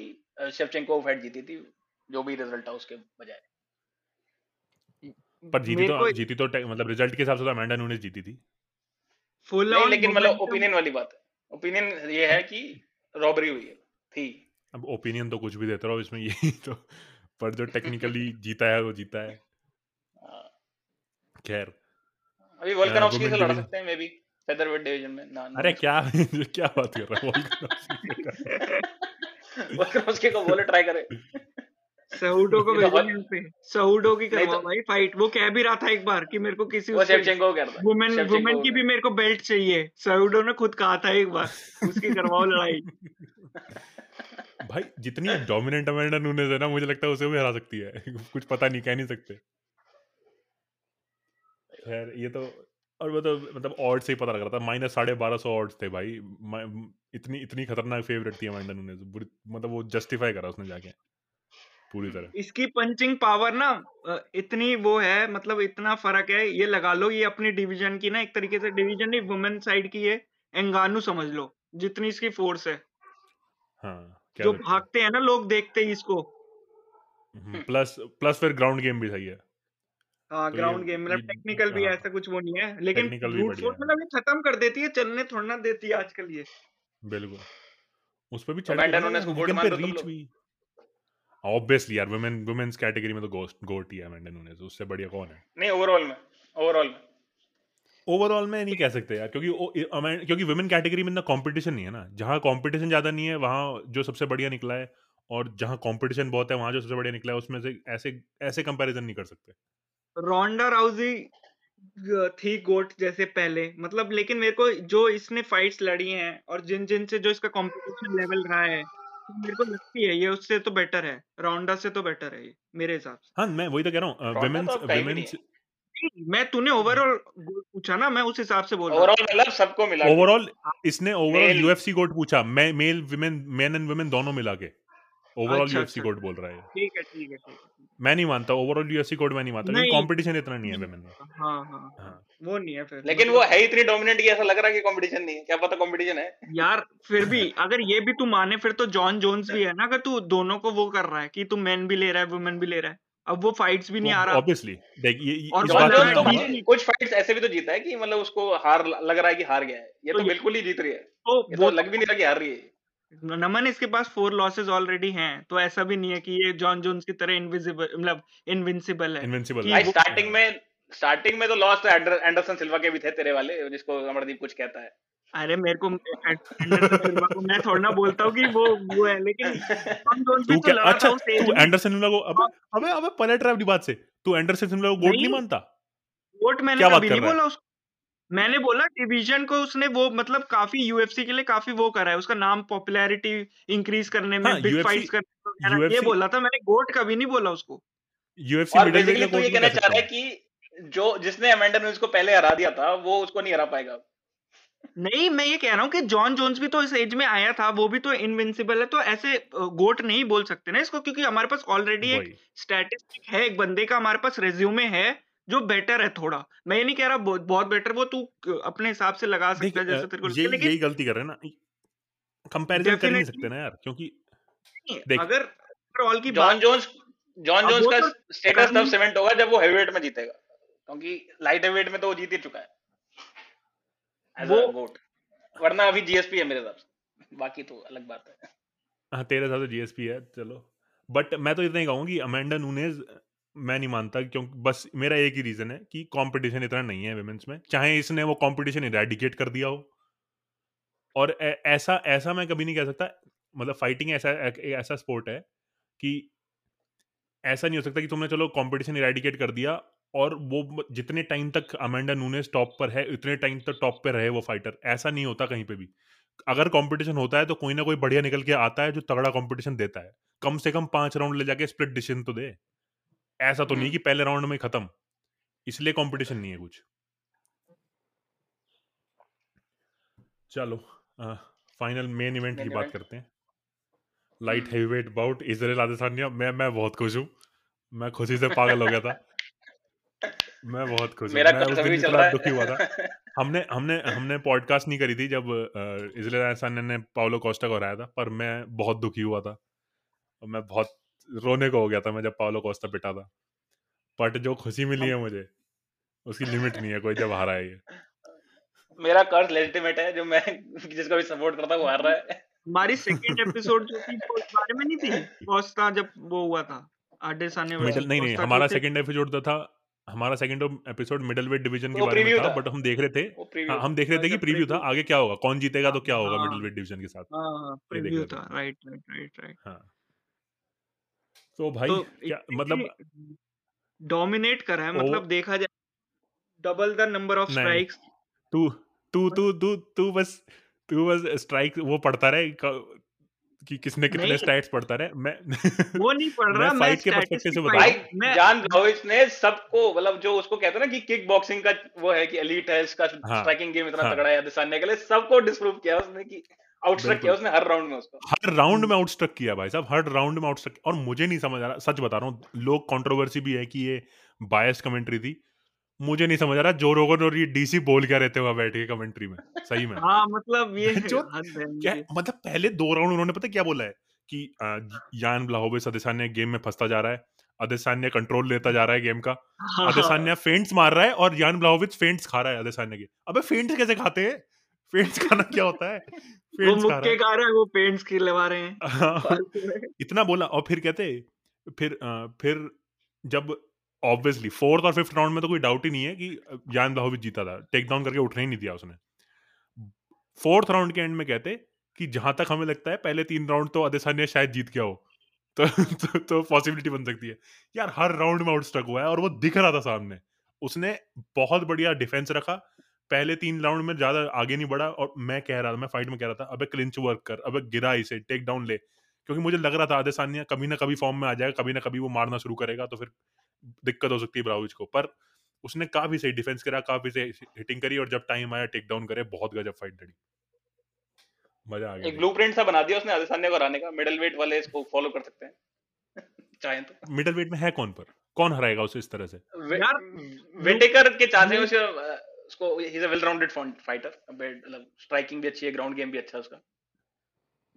शेवचेंको वो फाइट जीती थी जो भी रिज़ल्ट था उसके बजाय। पर जीती तो जीती तो मतलब रिज़ल्ट के हिसाब से तो अमेंडा नूनेज जीती थी। फुल नहीं ऑन लेकिन मतलब ओपिनियन वाली बात है। ओपिनियन ये है कि रॉबरी हुई है थी। अब ओपिनियन तो कुछ भी देते रहो इसमें यही तो पर जो टेक्निकली जीता है वो जीता है। खैर। अभी वोल्कानोव्स्की से लड़ सकते हैं मे बी फेदरवेट डिवीज़न में? ना अरे क्या क्या बात कर रहा है? वोल्कानोव्स्की का बोले ट्राई करे। सऊडो को ये तो भेजो पे। सऊडो की तो भाई फाइट वो कह भी रहा था एक बार कि मेरे को किसी वो उससे शेवचेंको को करता वुमेन वुमेन की भी मेरे को बेल्ट चाहिए। सऊडो ने खुद कहा था एक बार उसकी करवाओ लड़ाई। भाई जितनी डोमिनेंट अमेंडा नूनेज है ना मुझे लगता है उसे भी हरा सकती है। कुछ पता नहीं कह नहीं सकते। खैर ये तो और तो मतलब ऑड से ही पता लग रहा था। माइनस साढ़े बारह सौ ऑड्स थे भाई। इतनी इतनी खतरनाक फेवरेट थी अमेंडा नूनेज मतलब वो जस्टिफाई करा उसने जाके पूरी तरह। इसकी पंचिंग पावर ना इतनी वो है मतलब इतना फ़र्क है ये लगा लो ये अपनी डिवीज़न की ना एक तरीके से डिवीज़न नहीं वुमेन साइड की ये एंगानू समझ लो जितनी इसकी फोर्स है। हाँ जो भागते हैं ना लोग देखते ही इसको। हम्म, प्लस प्लस फिर ग्राउंड गेम भी सही है। हाँ तो ग्राउंड गेम मतलब टेक्निकल भी हाँ ऐसा कुछ वो नहीं है लेकिन ब्रूट फोर्स मतलब ये खत्म कर देती है चलने थोड़ा ना देती है आजकल ये। बिल्कुल। उस पर भी तो चढ़ दो तुम रीच भी। ऑब्वियसली यार वुमेन वुमेन्स कैटेगरी में तो गोस्ट गोट ही है अमेंडा नूनेस उससे बढ़िया कौन है? नहीं ओवरऑल में ओवरऑल में। ओवरऑल में नहीं कह सकते यार क्योंकि ओ, क्योंकि वुमेन कैटेगरी में ना कंपटीशन नहीं है ना। जहाँ कंपटीशन ज़्यादा नहीं है वहाँ जो सबसे बढ़िया निकला है और जहाँ कंपटीशन बहुत है वहाँ जो सबसे बढ़िया निकला है उसमें से ऐसे ऐसे कंपैरिजन नहीं कर सकते। रोंडा राउजी थी गोट जैसे पहले। मतलब लेकिन मेरे को जो इसने फाइट्स लड़ी हैं और जिन जिन से जो इसका कंपटीशन लेवल रहा है तो मेरे को लगती है ये उससे तो बेटर है। रोंडा से तो बेटर है ये मेरे हिसाब से। हाँ मैं वही तो कह रहा हूँ तो वुमेन्स वुमेन्स मैं तूने ओवरऑल पूछा ना मैं उस हिसाब से बोल रहा ओवरऑल मतलब सबको मिला ओवरऑल इसने ओवरऑल यूएफसी गोट पूछा मैं male women men and women दोनों मिला के। ओवरऑल अच्छा यूएफसी अच्छा। गोट बोल रहा है। ठीक है ठीक है ठीक है मैं नहीं मानता ओवरऑल यूएफसी कोड मैं नहीं मानता क्योंकि कंपटीशन इतना नहीं है विमेन में। हाँ हाँ हाँ। हाँ। वो नहीं है फिर। लेकिन वो है इतनी डोमिनेंट कि ऐसा लग रहा है कि कंपटीशन नहीं है। क्या पता कंपटीशन है? यार फिर भी अगर ये भी तू माने फिर तो जॉन जोन्स भी है ना अगर तू दोनों को वो कर रहा है कि तू मेन भी ले रहा है वुमेन भी ले रहा है। अब वो फाइट्स भी नहीं आ रहा। ऑब्वियसली देख ये ये- और वो जॉन जोन्स तो कुछ फाइट्स ऐसे भी तो जीता है कि मतलब उसको हार लग रहा है कि हार गया है। ये तो तो बिल्कुल ही जीत रही है। तो वो तो लग भी नहीं रहा कि हार रही है। नमन इसके पास फोर लॉसेस ऑलरेडी हैं तो ऐसा भी नहीं है कि ये जॉन जोन्स की तरह इनविजिबल मतलब इनविंसिबल है। इनविंसिबल कि भाई स्टार्टिंग में स्टार्टिंग में तो लॉस तो एंडरसन सिल्वा के भी थे तेरे वाले जिसको अमरदीप कुछ कहता है। अरे मेरे को एंडरसन सिल्वा को मैं थोड़ा ना बोलता हूँ कि वो वो है लेकिन जॉन जोन्स तू तो क्या अच्छा था तू एंडरसन सिल्वा को अबे अबे अबे पलट रहा है अपनी बात से तू एंडरसन सिल्वा को गोट नहीं मानता? वोट मैंने कभी नहीं बोला उसको। मैंने बोला डिवीज़न को उसने वो मतलब काफ़ी यूएफसी के लिए काफ़ी वो करा है उसका नाम पॉपुलैरिटी इंक्रीज करने में हाँ बिग फाइट्स करने में ये बोला था मैंने गोट कभी नहीं बोला उसको। यूएफसी और मिडिल वेट बेसिकली का तू ये कहना कह चाह रहा है कि जो जिसने अमेंडा न्यूज़ को पहले हरा दिया था वो उसको नहीं हरा पाएगा? नहीं मैं ये कह रहा हूँ कि जॉन जोन्स भी तो इस एज में आया था वो भी तो इनविंसिबल है तो ऐसे गोट नहीं बोल सकते ना इसको क्योंकि हमारे पास ऑलरेडी एक स्टैटिस्टिक है एक बंदे का हमारे पास रेज्यूमे है जो बेटर है थोड़ा। मैं ये नहीं कह रहा बहुत बहुत बेटर वो तू अपने हिसाब से लगा सकता है जैसे तेरे को है लेकिन यही गलती कर रहे हैं ना। कंपैरिजन कर नहीं सकते ना यार क्योंकि देख अगर ओवरऑल की जॉन जोन्स जॉन जोन्स का तो स्टेटस तब सीमेंट होगा जब वो हेवीवेट में जीतेगा क्योंकि लाइट हेवीवेट में तो वो जीत ही चुका है। वो गोट वरना अभी जीएसपी है मेरे हिसाब से। बाकी तो अलग बात है। हाँ तेरे साथ तो जीएसपी है चलो। बट मैं तो इतना ही कहूँगा कि अमेंडा नूनेज मैं नहीं मानता क्योंकि बस मेरा एक ही रीजन है कि कंपटीशन इतना नहीं है विमेंस में। चाहे इसने वो कंपटीशन इरेडिकेट कर दिया हो। और ऐसा ऐसा मैं कभी नहीं कह सकता मतलब फाइटिंग ऐसा ऐसा स्पोर्ट है कि ऐसा नहीं हो सकता कि तुमने चलो कंपटीशन इरेडिकेट कर दिया और वो जितने टाइम तक अमेंडा नूनेस टॉप पर है उतने टाइम तक टॉप पर रहे वो फाइटर ऐसा नहीं होता कहीं पे भी। अगर कंपटीशन होता है तो कोई ना कोई बढ़िया निकल के आता है जो तगड़ा कंपटीशन देता है। कम से कम पाँच राउंड ले जाके स्प्लिट डिसीज़न तो दे। ऐसा तो नहीं कि पहले राउंड में खत्म इसलिए कंपटीशन नहीं है कुछ। चलो फाइनल मेन इवेंट की बात करते हैं। Light heavyweight bout Israel Adesanya मैं मैं बहुत खुश हूँ। मैं खुशी से पागल हो गया था। मैं बहुत खुश हूँ। मेरा मैं उस दिन इतना दुखी हुआ था। हमने हमने हमने पॉडकास्ट नहीं करी थी जब इजराइल आदेसानिया ने पाउलो कोस्टा को हराया था पर मैं बहुत दुखी हुआ था। और मैं बहुत रोने को हो गया था मैं जब पाउलो कोस्टा पिटा था। बट जो खुशी मिली है। मुझे उसकी लिमिट नहीं है कोई जब हारा है ये। मेरा कर्ज लेजिटिमेट है जो मैं जिसको भी सपोर्ट करता हूँ वो हार रहा है। हमारी सेकंड एपिसोड जो थी वो इस बारे में नहीं थी? कोस्टा जब वो हुआ था आडेसाने मिडल वर्सेस नहीं नहीं हमारा सेकंड एपिसोड था हमारा second episode middleweight division के बारे में था था। बट हम देख रहे थे। हाँ हम देख रहे थे कि प्रीव्यू था आगे क्या होगा कौन जीतेगा तो क्या होगा मिडल हाँ वेट डिवीज़न के साथ। हाँ प्रीव्यू था। राइट राइट राइट राइट हाँ। तो भाई तो क्या मतलब डोमिनेट करा है मतलब देखा जाए double the number of strikes. तू तू तू तू तू बस तू बस स्ट्राइक वो पढ़ता रहे कि किसने कितने स्टैट्स पढ़ता रहे मैं वो नहीं पढ़ रहा मैं फाइट के पर्सपेक्टिव से बता भाई रहा मैं जान ब्लाउइच ने सबको मतलब जो उसको कहते हैं ना कि किक बॉक्सिंग का वो है कि एलीट है इसका हाँ। स्ट्राइकिंग गेम इतना हाँ। तगड़ा है दिसाने के लिए सबको डिस्प्रूव किया उसने कि आउटस्ट्रक किया उसने हर राउंड में उसको। हर राउंड में आउटस्ट्रक किया भाई साहब हर राउंड में आउटस्ट्रक और मुझे नहीं समझ आ रहा सच बता रहा हूँ लोग कंट्रोवर्सी भी है कि ये बायस कमेंट्री थी। मुझे नहीं समझ आ रहा जो रोगन और ये डीसी बोल क्या रहते बैठ के कमेंट्री में? सही में। हाँ मतलब ये जो क्या मतलब पहले दो राउंड उन्होंने पता क्या बोला है? कि यान ब्लाहोविस अदेसान्या गेम में फंसता जा रहा है अदेसान्या कंट्रोल लेता जा रहा है गेम का हाँ। अदेसान्या फेंट्स मार रहा है और यान ब्लाहोविच फेंट्स खा रहा है अदेसान्या के। अबे फेंट्स कैसे खाते हैं? फेंट्स खाना क्या होता है? पेंट्स वो मुक्के खा रहा है वो पेंट्स खिलवा रहे हैं। इतना बोला और फिर कहते फिर फिर जब ऑब्वियसली फोर्थ और फिफ्थ राउंड में तो कोई डाउट ही नहीं है कि यान ब्लाहोविच जीता था। टेक डाउन करके उठने ही नहीं दिया उसने। फोर्थ राउंड के एंड में कहते कि जहाँ तक हमें लगता है पहले तीन राउंड तो अदेसान्या शायद जीत गया हो। तो तो, तो पॉसिबिलिटी बन सकती है। यार हर राउंड में आउटस्टक हुआ है और वो दिख रहा था सामने। उसने बहुत बढ़िया डिफेंस रखा। पहले तीन राउंड में ज़्यादा आगे नहीं बढ़ा और मैं कह रहा था मैं फाइट में कह रहा था अबे क्लिंच वर्क कर अबे गिरा इसे टेक डाउन ले। क्योंकि मुझे लग रहा था आदेसानिया कभी ना कभी फॉर्म में आ जाएगा कभी ना कभी वो मारना शुरू करेगा तो फिर दिक्कत हो सकती है ब्राउज को। पर उसने काफ़ी सही डिफेंस करा काफ़ी सही हिटिंग करी और जब टाइम आया टेक डाउन करे बहुत गजब फाइट लड़ी। मज़ा आ गया एक ब्लूप्रिंट सा बना दिया उसने अदेसान्या को हराने का मिडिल वेट वाले इसको फॉलो कर सकते हैं। चाहें तो। मिडल वेट में है कौन पर? कौन हराएगा उसे इस तरह से? यार विटेकर के चांसेस उसके he is a well rounded fighter मतलब स्ट्राइकिंग भी अच्छी है ग्राउंड गेम भी अच्छा है उसका।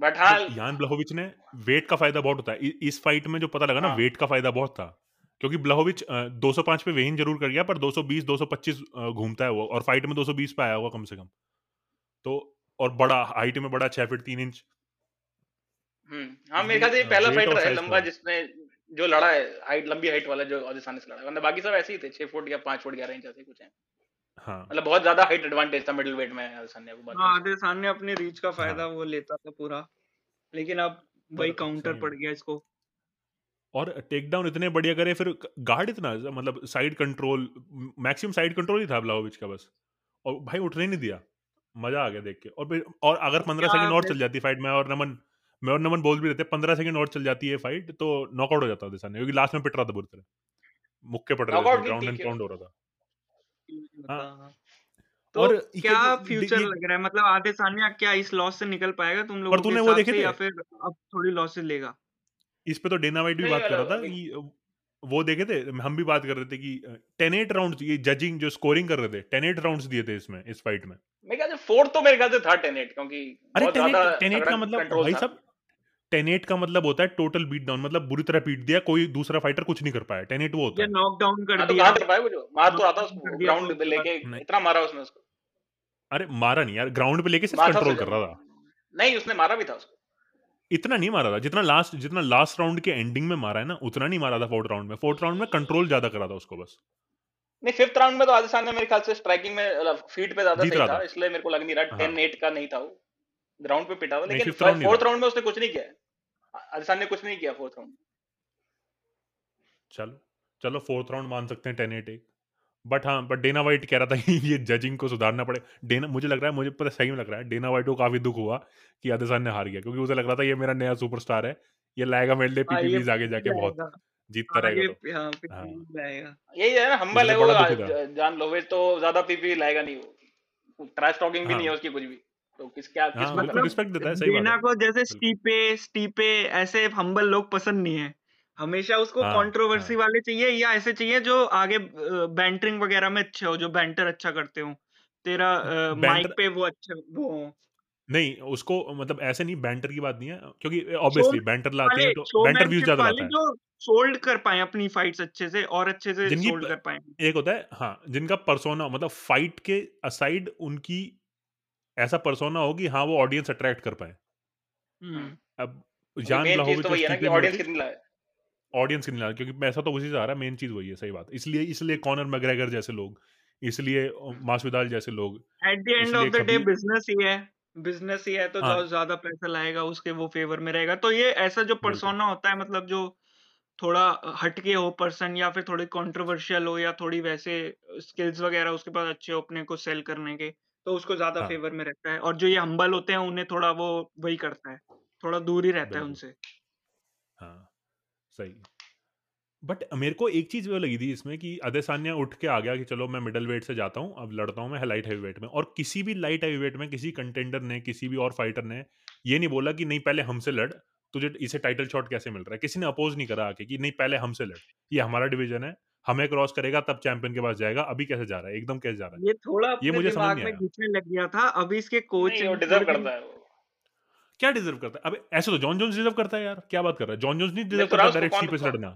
बट हाँ यान ब्लाहोविच ने वेट का फ़ायदा बहुत होता है। इस फाइट में जो पता लगा ना हाँ। वेट का फ़ायदा बहुत था। क्योंकि ब्लाहोविच 205 पे वेइन ज़रूर कर गया पर 220 225 घूमता है वो और फाइट में 220 पे आया होगा कम से कम। तो और बड़ा हाइट में बड़ा छह फीट तीन इंच हम्म हाँ मेरे ख्याल से पहला फाइटर है लंबा जिसने जो लड़ा है हाइट लंबी हाइट वाला जो अदेसान्या से लड़ा है। वरना बाकी सब ऐसे ही थे छह फुट या पाँच फुट ग्यारह इंच ऐसे कुछ है। हाँ। मतलब बहुत ज़्यादा हाइट एडवांटेज था मिडिल वेट में अदसानिया को हाँ बाद आदेशान ने अपने रीच का फ़ायदा हाँ वो लेता था पूरा। लेकिन अब वही पर काउंटर पड़ गया इसको। और टेक डाउन इतने बढ़िया करे फिर गार्ड इतना मतलब side control maximum side control ही था ब्लाओविच का बस। और भाई उठने नहीं दिया। मज़ा आ गया देख के। और फिर और अगर पंद्रह सेकंड और चल जाती फाइट में और नमन मैं और नमन बोल भी रहते पंद्रह सेकंड और चल जाती है फाइट तो नॉकआउट हो जाता है दिशा क्योंकि लास्ट में पिट रहा था बुरी तरह। मुक्के पड़ रहे थे ग्राउंड एंड है। पाउंड हो रहा था। हाँ। तो और क्या फ्यूचर लग रहा है? मतलब आदेशानिया क्या इस लॉस से निकल पाएगा तुम पर लोगों तूने वो देखे थे? या फिर अब थोड़ी लॉसेस लेगा? इस पे तो डेना वाइट भी बात कर रहा था कि वो देखे थे? हम भी बात कर रहे थे कि टेन एट राउंड ये जजिंग जो स्कोरिंग कर रहे थे टेन एट राउंड दिए थे इसमें इस फाइट में। मेरे ख्याल से फोर्थ तो मेरे ख्याल से था टेन एट क्योंकि अरे टेन एट का मतलब भाई साहब टेन एट का मतलब होता है टोटल बीट डाउन मतलब बुरी तरह पीट दिया कोई दूसरा फाइटर कुछ नहीं कर पाया। टेन एट वो होता है। नॉक डाउन कर हाँ तो दिया। पाया वो मार तो डाउन उसको तो ग्राउंड पे लेके इतना मारा उसने उसको। अरे मारा नहीं यार ग्राउंड पे लेके सिर्फ़ कंट्रोल कर रहा था। नहीं उसने मारा भी था उसको। इतना नहीं मारा था जितना लास्ट जितना लास्ट राउंड के एंडिंग में मारा है ना उतना नहीं मारा था फोर्थ राउंड में। फोर्थ राउंड में कंट्रोल ज़्यादा करा था उसको बस। नहीं फिफ्थ राउंड में तो राजस्थान ने मेरे ख्याल से स्ट्राइकिंग में फीट पे ज़्यादा सही था था। इसलिए मेरे को लग नहीं रहा हाँ। टेन एट का नहीं था वो। ग्राउंड पे पिटा था लेकिन फोर्थ राउंड में उसने कुछ नहीं किया। राजस्थान ने कुछ नहीं किया फोर्थ राउंड चलो चलो फोर्थ राउंड मान सकते हैं टेन एट एक। बट हाँ बट डेना वाइट कह रहा था कि ये जजिंग को सुधारना पड़े। डेना मुझे लग रहा है मुझे पता सही में लग रहा है डेना वाइट को काफ़ी दुख हुआ कि आदेशान ने हार गया क्योंकि उसे लग रहा था ये मेरा नया सुपरस्टार है ये लाएगा मेरे लिए हाँ ये आगे जाके बहुत जीतता हाँ रहेगा तो। हाँ। हाँ यही है ना हम्बल है वो जान लोवेज तो ज़्यादा पीपी लाएगा नहीं वो। ट्रैश टॉकिंग भी नहीं है हाँ उसकी कुछ भी। तो किस क्या किस हाँ में बिल्कुल करेगा रिस्पेक्ट देता है सही है। को जैसे स्टीपे स्टीपे ऐसे हम्बल लोग पसंद नहीं है। हमेशा उसको हाँ कंट्रोवर्सी हाँ। वाले चाहिए या ऐसे चाहिए जो आगे बैंटरिंग वगैरह में अच्छे हो जो बैंटर अच्छा करते हो। तेरा माइक पे वो अच्छे वो नहीं उसको मतलब ऐसे नहीं बैंटर की बात नहीं है क्योंकि ऑब्वियसली बैंटर लाते हैं तो बैंटर व्यूज़ ज़्यादा लाता है। जो सोल्ड कर पाए अपनी फाइट्स अच्छे से और अच्छे से सोल्ड कर पाए। एक होता है हाँ जिनका परसोना मतलब फाइट के असाइड उनकी ऐसा परसोना हो कि हाँ वो ऑडियंस अट्रैक्ट कर पाए। हम्म। अब जान स्टीफे ऑडियंस कितनी ला क्योंकि पैसा तो उसी से आ रहा है मेन चीज़ वही है सही बात। इसलिए इसलिए कॉनर मैग्रेगर जैसे लोग इसलिए मासविदाल जैसे लोग at the end of the day business ही है। बिज़नेस ही है तो हाँ। ज़्यादा पैसा लाएगा उसके वो फेवर में रहेगा। तो ये ऐसा जो पर्सोना होता है मतलब जो थोड़ा हटके हो पर्सन या फिर थोड़ी कंट्रोवर्शियल हो या थोड़ी वैसे स्किल्स वगैरह उसके पास अच्छे हो अपने को सेल करने के तो उसको ज़्यादा हाँ। फेवर में रहता है और जो ये हम्बल होते हैं उन्हें थोड़ा वो वही करता है थोड़ा दूर ही रहता है उनसे। हाँ सही। बट मेरे को एक चीज़ वो लगी थी इसमें कि अदेसान्या उठ के आ गया कि चलो मैं मिडल वेट से जाता हूँ अब लड़ता हूँ मैं लाइट हैवी वेट में और किसी भी लाइट हैवी वेट में किसी कंटेंडर ने किसी भी और फाइटर ने ये नहीं बोला कि नहीं पहले हमसे लड़ तुझे इसे टाइटल शॉट कैसे मिल रहा है? किसी ने अपोज नहीं करा आके कि नहीं पहले हमसे लड़ ये हमारा डिवीज़न है। हमें क्रॉस करेगा तब चैंपियन के पास जाएगा। अभी कैसे जा रहा है? एकदम कैसे जा रहा है? ये थोड़ा ये मुझे समझ नहीं में घुसने लग गया था। अभी इसके कोच नहीं डिजर्व करता है क्या डिजर्व करता है? अबे ऐसे तो जॉन जोन्स डिजर्व करता है यार। क्या बात कर रहा है? जॉन जोन्स नहीं डिजर्व तो करता डायरेक्ट स्टीप से लड़ना।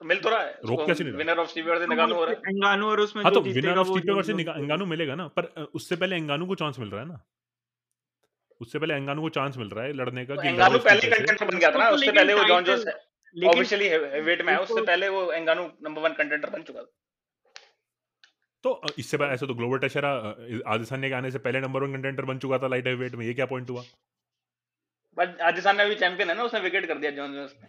तो मिल तो रहा है रोक कैसे नहीं विनर ऑफ़ स्टीवर से तो निकालू हो रहा है एंगानो और उसमें हाँ तो विनर ऑफ़ स्टीपे से जोन्स मिलेगा ना पर उससे पहले अंगानू को चांस मिल रहा है ना? उससे पहले अंगानू को चांस मिल रहा है लड़ने का तो एंगानू पहले स्टीपे से कंटेंटर बन गया था ना तो उससे पहले वो जॉन जोन्स ऑफिशियली वेट में है उससे पहले वो एंगानू नंबर वन कंटेंडर बन चुका था। तो इससे पहले ऐसे तो ग्लोबल टेशरा आदिसान्य के आने से पहले नंबर वन कंटेंडर बन चुका था लाइट वेट में ये क्या पॉइंट हुआ? बट राजस्थान में भी चैंपियन है ना उसने विकेट कर दिया जॉन जोन्स ने।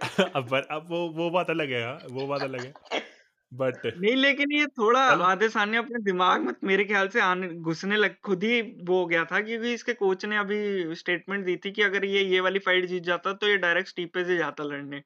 अब पर- अब वो वो बात अलग है हाँ, वो बात अलग है। बट नहीं लेकिन ये थोड़ा चलो। आदेश अपने दिमाग में मेरे ख्याल से आने घुसने लग खुद ही वो हो गया था क्योंकि इसके कोच ने अभी स्टेटमेंट दी थी कि अगर ये ये वाली फाइट जीत जाता तो ये डायरेक्ट स्टीपे से जाता लड़ने।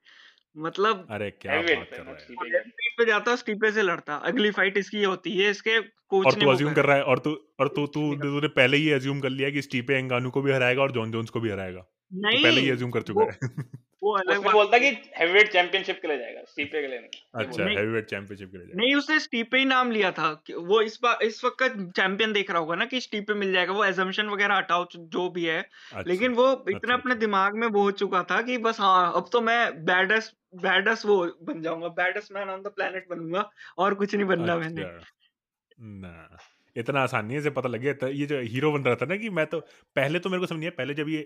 मतलब अरे क्या बात कर रहा है। स्टीपे पे जाता स्टीपे से लड़ता। अगली फाइट इसकी होती है इसके कोच और ने तू अज्यूम कर रहा है और तू और तू तू तूने पहले ही अज्यूम कर लिया कि स्टीपे एंगानू को भी हराएगा और जॉन जोन्स को भी हराएगा। तू पहले ही नहीं अज्यूम कर वो चुका है। वो अलग उसमें बोलता कि हेवीवेट चैंपियनशिप के लिए जाएगा स्टीपे के लिए नहीं। अच्छा नहीं हैवीवेट चैंपियनशिप के लिए जाएगा। नहीं उसने स्टीपे ही नाम लिया था कि वो इस बार इस वक्त का चैंपियन देख रहा होगा ना कि स्टीपे मिल जाएगा वो एजम्पशन वगैरह हटाओ जो भी है। अच्छा लेकिन वो इतना अच्छा। अपने अच्छा दिमाग में वो हो चुका था कि बस हाँ अब तो मैं बैडस बैडस वो बन जाऊँगा badass man on the planet बनूँगा और कुछ नहीं बनना मैंने। अच्छा ना। इतना आसानी इसे पता लग गया। तो ये जो हीरो बन रहा था ना कि मैं तो पहले तो मेरे को समझ नहीं आया, पहले जब ये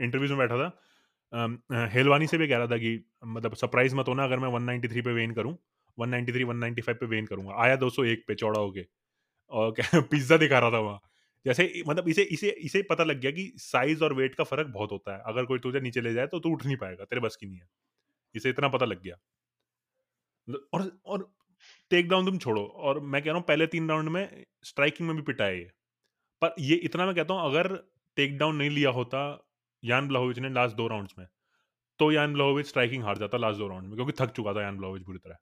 इंटरव्यूज़ में बैठा था हेलवानी से भी कह रहा था कि मतलब सरप्राइज़ मत होना, अगर मैं 193 पे वेन करूँ 193 195 पे वेन करूँगा। आया 201 पे चौड़ा होके, और पिज्जा दिखा रहा था वहाँ। जैसे मतलब इसे इसे इसे पता लग गया कि साइज़ और वेट का फ़र्क बहुत होता है। अगर कोई तुझे नीचे ले जाए तो तू उठ नहीं पाएगा, तेरे बस की नहीं है। इसे इतना पता लग गया। और और टेक डाउन तुम छोड़ो, और मैं कह रहा हूँ पहले तीन राउंड में स्ट्राइकिंग में भी पिटा है ये। पर ये इतना मैं कहता हूँ, अगर टेक डाउन नहीं लिया होता यान ब्लाहोविच ने लास्ट दो राउंड्स में तो यान ब्लाहोविच स्ट्राइकिंग हार जाता लास्ट दो राउंड में, क्योंकि थक चुका था यान ब्लाहोविच बुरी तरह।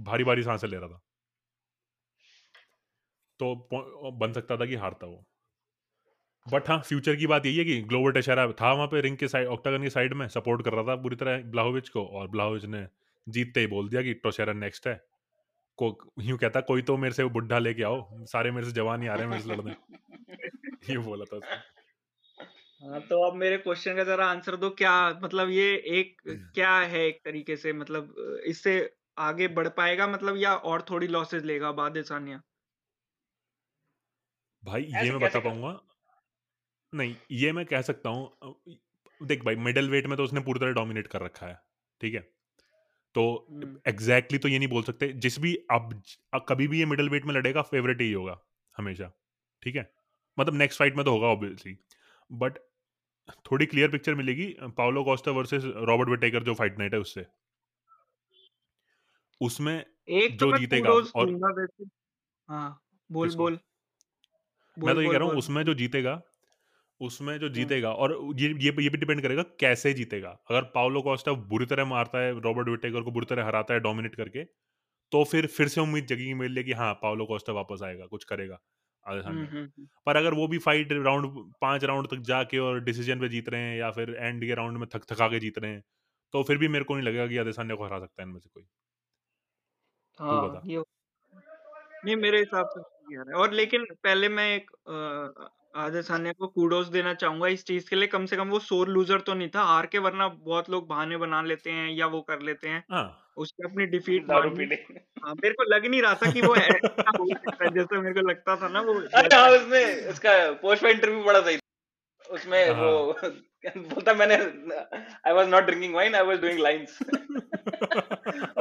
भारी भारी साँसें ले रहा था। तो बन सकता था कि हारता वो। बट हाँ फ्यूचर की बात यही है कि ग्लोबल टेशरा था वहाँ पे रिंग के साइड ऑक्टागन की साइड में सपोर्ट कर रहा था पूरी तरह ब्लाहोविच को, और ब्लाहोविच ने जीतते ही बोल दिया कि टोशेरा नेक्स्ट है। को यूँ कहता कोई तो मेरे से वो बुढ़ा लेके आओ सारे मेरे से जवान ही आ रहे हैं मेरे से लड़ने। ये बोला था हाँ तो अब मेरे क्वेश्चन का जरा आंसर दो क्या मतलब ये एक क्या है एक तरीके से मतलब इससे आगे बढ़ पाएगा मतलब या और थोड़ी लॉसेस लेगा बाद सानिया? भाई ये मैं बता पाऊँगा। नहीं ये मैं कह सकता हूँ देख भाई मिडल वेट में तो उसने पूरी तरह डोमिनेट कर रखा है ठीक है? तो एग्जैक्टली exactly तो ये नहीं बोल सकते जिस भी अब कभी भी ये मिडल वेट में लड़ेगा फेवरेट ही होगा हमेशा ठीक है? मतलब नेक्स्ट फाइट में तो होगा ऑब्वियसली बट थोड़ी क्लियर पिक्चर मिलेगी Paulo Costa versus Robert Whittaker जो फाइट नाइट है उससे। उसमें एक तो जो जीतेगा और हाँ बोल बोल मैं तो ये कह रहा हूँ उसमें जो जीतेगा उसमें जो जीतेगा और ये ये ये भी डिपेंड करेगा कैसे जीतेगा। अगर पाओलो कोस्टा बुरी तरह मारता है रॉबर्ट विटेकर को बुरी तरह हराता है डोमिनेट करके तो फिर फिर से उम्मीद जगेगी मेरे लिए कि हाँ पाओलो कोस्टा वापस आएगा कुछ करेगा पर अगर वो भी फाइट राउंड पाँच राउंड तक जाके और डिसीज़न पे जीत रहे हैं या फिर एंड के राउंड में थक थका के जीत रहे हैं तो फिर भी मेरे को नहीं लगेगा कि आदेशान्य को हरा सकता है इनमें से कोई। हाँ, ये नहीं मेरे हिसाब से और लेकिन पहले मैं एक आदेशान्य को कूडोस देना चाहूँगा इस चीज़ के लिए। कम से कम वो सोर लूजर तो नहीं था हार के वरना बहुत लोग बहाने बना लेते हैं या वो कर लेते हैं। हाँ। उसने अपनी डिफीट दारू पीने। हाँ मेरे को लग नहीं रहा था कि वो जैसे मेरे को लगता था ना वो अरे हाँ उसने उसका पोस्ट में इंटरव्यू बड़ा सही उसमें हाँ। वो बोलता मैंने I was not drinking wine I was doing lines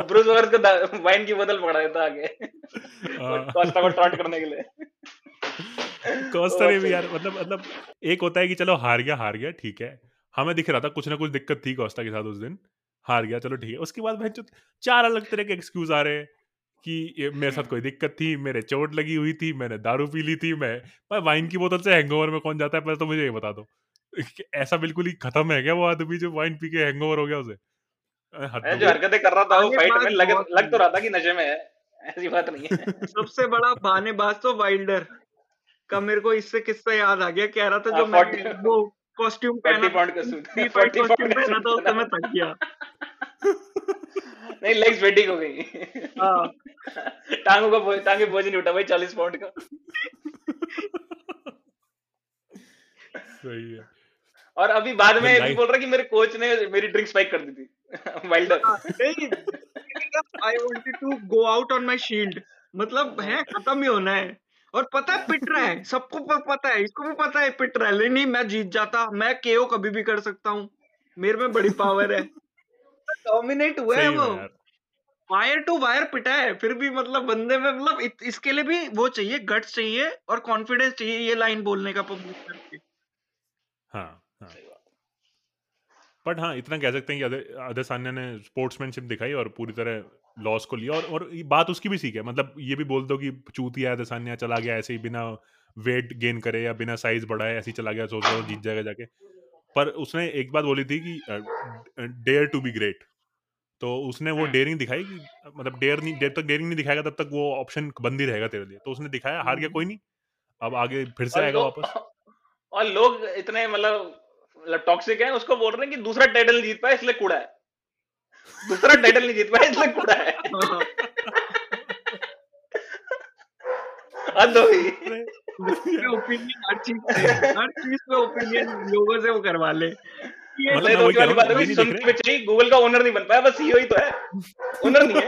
Bruce war को वाइन की बोतल पकड़ा देता आगे। कॉस्टा को टॉन्ट करने के लिए। कॉस्टा ने भी यार मतलब मतलब एक होता है कि चलो हार गया हार गया ठीक है। हमें दिख रहा था कुछ ना कुछ दिक्कत थी कॉस्टा के साथ उस दिन। हार गया चलो ठीक है। उसके बाद भाई चार अलग तरह के एक्सक्यूज आ रहे हैं कि मेरे साथ कोई दिक्कत थी मेरे चोट लगी हुई थी मैंने दारू पी ली थी मैं मैं वाइन की बोतल से हैंगओवर में कौन जाता है पहले तो मुझे ये बता दो। ऐसा बिल्कुल ही खत्म है क्या वो आदमी जो वाइन पी के हैंगओवर हो गया उसे? जो हरकतें कर रहा था वो फाइट में लग, लग तो रहा था कि नशे में है ऐसी बात नहीं है। सबसे बड़ा बहानेबाज तो वाइल्डर का मेरे को इससे किस्सा याद आ गया कह रहा था जो हाँ, मैं वो कॉस्ट्यूम पहना कॉस्ट्यूम पहना था उस समय थक गया। नहीं लेग्स वेटिंग हो गई। हाँ। टांगों का टांगे बोझ नहीं उठा भाई चालीस पाउंड का। सही है। और अभी बाद में भी बोल रहा कि मेरे कोच ने मेरी ड्रिंक स्पाइक कर दी थी। Wilder I wanted to go out on my shield मतलब है खत्म ही होना है। और पता है पिट रहा है। सबको पता है इसको भी पता है पिट रहा है। नहीं मैं जीत जाता मैं केओ कभी भी कर सकता हूँ। मेरे में बड़ी पावर है। डोमिनेट हुआ है वो। वायर टू वायर पिटा है फिर भी मतलब बंदे में मतलब इसके लिए भी वो चाहिए गट्स चाहिए और कॉन्फिडेंस चाहिए ये लाइन बोलने का पब्लिक करके। हाँ। बट हाँ इतना कह सकते हैं कि अदर सान्या ने स्पोर्ट्समैनशिप दिखाई और पूरी तरह लॉस को लिया। और और बात उसकी भी सीख है। मतलब ये भी बोल दो कि चूतिया अदर सान्या चला गया ऐसे ही बिना वेट गेन करे या बिना साइज़ बढ़ाए ऐसे ही चला गया सोच रहा जीत जाएगा जाके। पर उसने एक बात बोली थी कि डेयर टू बी ग्रेट तो उसने वो डेयरिंग हाँ। दिखाई कि मतलब डेयर नहीं जब तक डेयरिंग नहीं दिखाएगा तब तक वो ऑप्शन बंद ही रहेगा तेरे लिए। तो उसने दिखाया हार गया हम्म। कोई नहीं। अब आगे फिर से आएगा वापस। और लोग इतने मतलब टॉक्सिक हैं उसको बोल रहे हैं कि दूसरा टाइटल नहीं जीत पाया इसलिए कूड़ा है। दूसरा टाइटल नहीं जीत पाया इसलिए कूड़ा है। हद हो गई ओपिनियन हर चीज़ हर चीज़ पे ओपिनियन लोगों से वो करवा ले। मतलब है गूगल का ओनर नहीं बन पाया बस सीईओ ही तो है। ओनर नहीं है।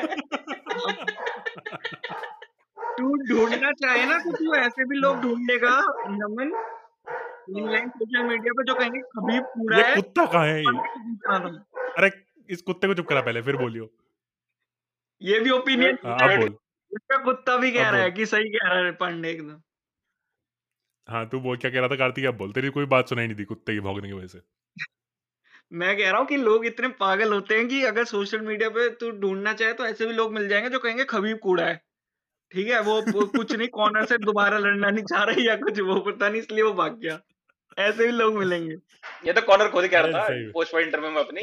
तू ढूंढना चाहे ना तो तू ऐसे भी लोग ढूंढ लेगा नमन। ऑनलाइन सोशल मीडिया पे जो कहेंगे पूरा है कुत्ता कहाँ है ये? अरे इस कुत्ते को चुप करा पहले फिर बोलियो। ये भी ओपिनियन हाँ, आप बोल। इसका कुत्ता भी कह रहा है कि सही कह रहा है पांडे एकदम। हाँ तू बोल क्या कह रहा था कार्तिक अब बोल। तेरी कोई बात सुनाई नहीं दी कुत्ते की भौंकने की वजह से। मैं कह रहा हूँ कि लोग इतने पागल होते हैं कि अगर सोशल मीडिया पे तू ढूंढना चाहे तो ऐसे भी लोग मिल जाएँगे जो कहेंगे खबीब कूड़ा है। ठीक है वो वो कुछ नहीं कॉर्नर से दोबारा लड़ना नहीं चाह रही या कुछ वो पता नहीं इसलिए वो भाग गया। ऐसे भी लोग मिलेंगे। ये तो कॉर्नर खुद ही कह अरे रहा था पोस्ट फाइट इंटरव्यू में अपनी।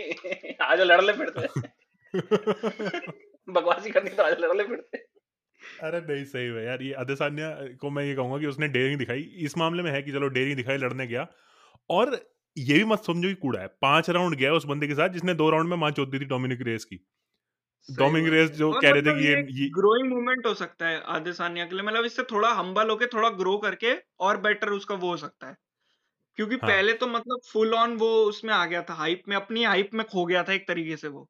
आज लड़ ले फिर से बकवासी करनी तो आज लड़ ले फिर से अरे नहीं सही है यार ये अदेसान्या को मैं ये कहूँगा कि उसने डेयरिंग दिखाई। इस मामले में है कि चलो डेयरिंग दिखाई लड़ने गया। और ये भी मत समझो कि कूड़ा है। पाँच राउंड गया उस बंदे के साथ जिसने दो राउंड में मांच दी थी डोमिनिक रेस की। डोमिनिक रेस जो कह रहे थे कि ये, ये ग्रोइंग मूवमेंट हो सकता है आधे सानिया के लिए। मतलब इससे थोड़ा हम्बल होके थोड़ा ग्रो करके और बेटर उसका वो हो सकता है। क्योंकि हाँ। पहले तो मतलब फुल ऑन वो उसमें आ गया था हाइप में अपनी हाइप में खो गया था एक तरीके से वो।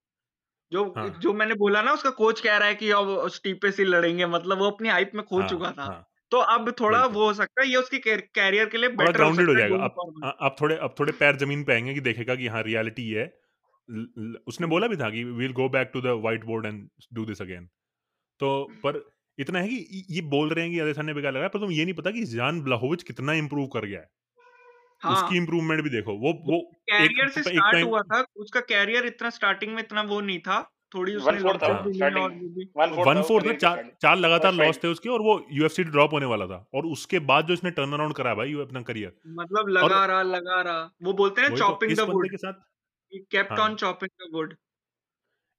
जो हाँ। जो मैंने बोला ना उसका कोच कह रहा है कि अब स्टीपे से लड़ेंगे मतलब वो अपनी हाइप में खो हाँ, चुका था। हाँ, तो अब थोड़ा वो हो सकता है ये उसकी कैरियर के लिए बेटर ग्राउंडेड हो सकता है जाएगा। अब अब थोड़े अब थोड़े पैर ज़मीन पे आएँगे कि देखेगा कि हाँ रियलिटी है। उसने बोला भी था कि we'll go back to the whiteboard and do this again तो पर इतना है कि ये बोल रहे हैं कि अदेसान ने बेकार लगा पर तुम ये नहीं पता कि जान ब्लाहोविच कितना इंप्रूव कर गया है। हाँ। उसकी इम्प्रूवमेंट भी देखो वो वो कैरियर से एक स्टार्ट हुआ था उसका कैरियर इतना स्टार्टिंग में इतना वो नहीं था थोड़ी उसने और वन वन चार चार लगातार लॉस थे उसके और वो यूएफसी ड्रॉप होने वाला था और उसके बाद जो इसने टर्न अराउंड करा भाई अपना करियर मतलब लगा रहा लगा रहा वो बोलते हैं तो चॉपिंग इस द बंदे वुड के साथ केप्ट हाँ। ऑन चॉपिंग द वुड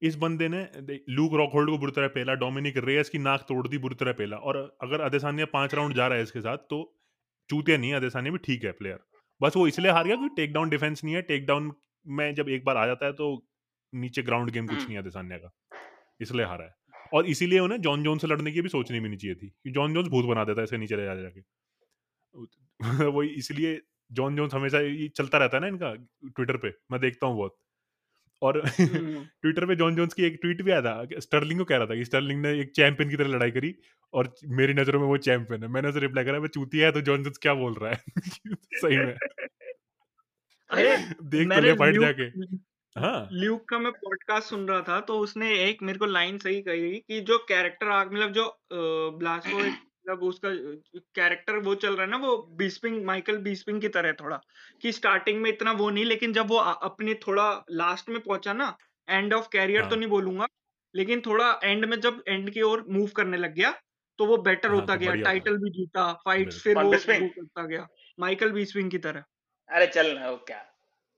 इस बंदे ने लूक रॉकहोल्ड को बुरी तरह पेला डोमिनिक रेस की नाक तोड़ दी बुरी तरह पेला और अगर अदेसानिया पाँच राउंड जा रहा है इसके साथ तो चूतिया नहीं अदेसानिया भी ठीक है प्लेयर बस वो इसलिए हार गया क्योंकि टेक डाउन डिफेंस नहीं है। टेक डाउन में जब एक बार आ जाता है तो नीचे ग्राउंड गेम कुछ हम्म। नहीं आता सान्या का। इसलिए हारा है। और इसीलिए उन्हें जॉन जोन से लड़ने की भी सोचनी भी नहीं चाहिए थी कि जॉन जोन्स भूत बना देता है इसे नीचे ले जा जाके वही इसलिए जॉन जोन्स हमेशा ये चलता रहता है ना इनका ट्विटर पे मैं देखता हूँ बहुत। और हम्म। ट्विटर पे जॉन जोन्स की एक ट्वीट भी आया था स्टर्लिंग को कह रहा था कि स्टर्लिंग ने एक चैंपियन की तरह लड़ाई करी और मेरी नज़रों में वो चैंपियन है। मैंने उसे रिप्लाई करा मैं चूतिया है तो जॉन जोन्स क्या बोल रहा है? सही में। अरे देख तो ले फाइट जाके। हाँ। ल्यूक का मैं पॉडकास्ट सुन रहा था तो उसने एक मेरे को लाइन सही कही कि जो कैरेक्टर आर्क मतलब जो ब्लास्को मतलब उसका कैरेक्टर वो चल रहा है ना वो बीस्पिंग माइकल बीस्पिंग की तरह थोड़ा कि स्टार्टिंग में इतना वो नहीं लेकिन जब वो अपने थोड़ा लास्ट में पहुँचा ना एंड ऑफ़ कैरियर तो हाँ। नहीं बोलूँगा लेकिन थोड़ा एंड में जब एंड की ओर मूव करने लग गया तो वो बेटर हाँ, होता तो गया टाइटल भी जीता फाइट्स फिर वो करता गया माइकल बीस्पिंग की तरह। अरे चल ना वो क्या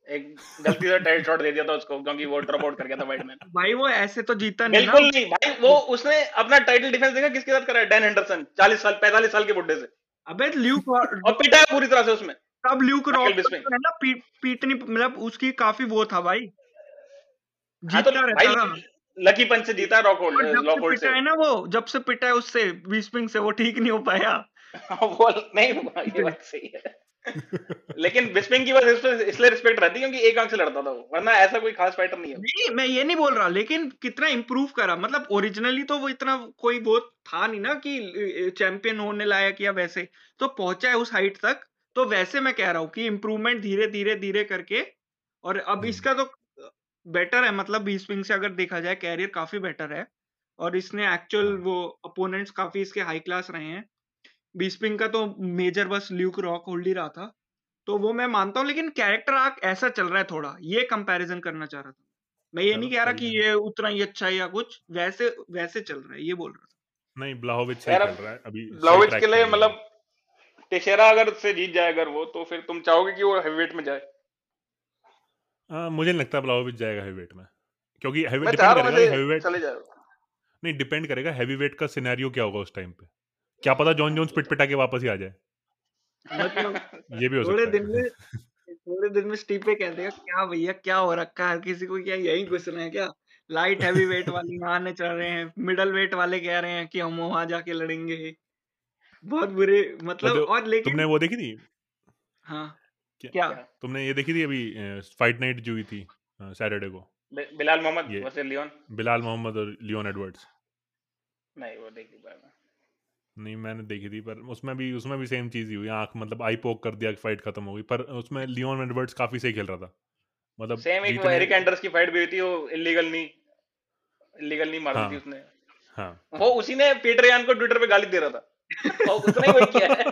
एक गलती से टाइट शॉट दे दिया था उसको क्योंकि वो ड्रॉप आउट कर गया था वाइट मैन भाई वो ऐसे तो जीता नहीं बिल्कुल नहीं भाई वो उसने अपना टाइटल डिफेंस देखा किसके साथ करा है? डैन हेंडरसन 40 साल 45 साल के बुड्ढे से। अबे ल्यूक और पिटा पूरी तरह से उसमें। तब ल्यूक रॉक है ना पीटनी मतलब उसकी काफ़ी वो था भाई। हाँ तो रहता था। लकी पंच से जीता रॉक और होल्ड लॉक से होल्ड से। है ना वो जब से पिटा है उससे बीस्पिंग से वो ठीक नहीं हो पाया। वो नहीं हुआ, ये बात सही है। लेकिन बिस्पिंग की बस इस पे इसलिए रिस्पेक्ट रहती क्योंकि एक आँख से लड़ता था वो वरना ऐसा कोई खास फाइटर नहीं है नहीं मैं ये नहीं बोल रहा लेकिन कितना इम्प्रूव करा मतलब ओरिजिनली तो वो इतना कोई वो था नहीं ना कि चैंपियन होने लायक या वैसे तो पहुँचा है उस हाइट तक तो वैसे मैं कह रहा हूँ कि इम्प्रूवमेंट धीरे धीरे धीरे करके और अब हम्म। इसका तो बेटर है मतलब बीस्पिंग से अगर देखा जाए कैरियर काफ़ी बेटर है और इसने एक्चुअल हाँ। वो अपोनेंट्स काफ़ी इसके हाई क्लास रहे हैं बीस्पिंग का तो मेजर बस ल्यूक रॉक होल्ड ही रहा था। तो वो मैं मानता हूँ लेकिन कैरेक्टर आर्क ऐसा चल रहा है थोड़ा। ये कंपैरिजन करना चाह रहा था। मैं ये नहीं कह रहा कि ये उतना ही अच्छा है या कुछ वैसे वैसे चल रहा है ये बोल रहा था। नहीं ब्लाहोविच सही चल रहा है अभी track के लिए मतलब टेशेरा अगर से जीत जाए अगर वो तो फिर तुम चाहोगे कि वो हेवीवेट में जाए? हाँ, मुझे नहीं लगता ब्लाहोविच जाएगा हैवीवेट में। क्योंकि हैवी मैं डिपेंड हूँ करेगा हैवीवेट नहीं डिपेंड करेगा हैवीवेट का सिनेरियो क्या होगा उस टाइम पे। क्या पता जॉन जोन्स पिट पिटा के वापस ही आ जाए। मतलब ये भी हो थोड़े सकता दिन है में थोड़े दिन में स्टीपे कह देगा क्या भैया क्या हो रखा है? किसी को क्या यही घुसना है क्या? लाइट हैवी वेट वाले यहाँ आने चल रहे हैं मिडल वेट वाले कह रहे हैं कि हम वहाँ जाके लड़ेंगे। बहुत बुरे मतलब मतलब और लेकिन तुमने वो देखी थी? हाँ। क्या- क्या? तुमने ये देखी थी अभी फाइट नाइट जो हुई थी सैटरडे को? Belal Muhammad versus Leon. Belal Muhammad और लियोन एडवर्ड्स। नहीं वो देख ली मैं। नहीं मैंने देखी थी पर उसमें भी उसमें भी सेम चीज़ ही हुई। आँख मतलब आई पोक कर दिया फाइट खत्म हो गई पर उसमें लियोन एडवर्ड्स काफ़ी सही खेल रहा था। मतलब सेम एक एरिक एंडर्स की फाइट भी हुई थी वो इलीगल नहीं इलीगल नहीं मारी हाँ। थी उसने। हाँ। वो उसी ने पीटर यान को ट्विटर पे गाली दे रहा था। और उसने वही किया है।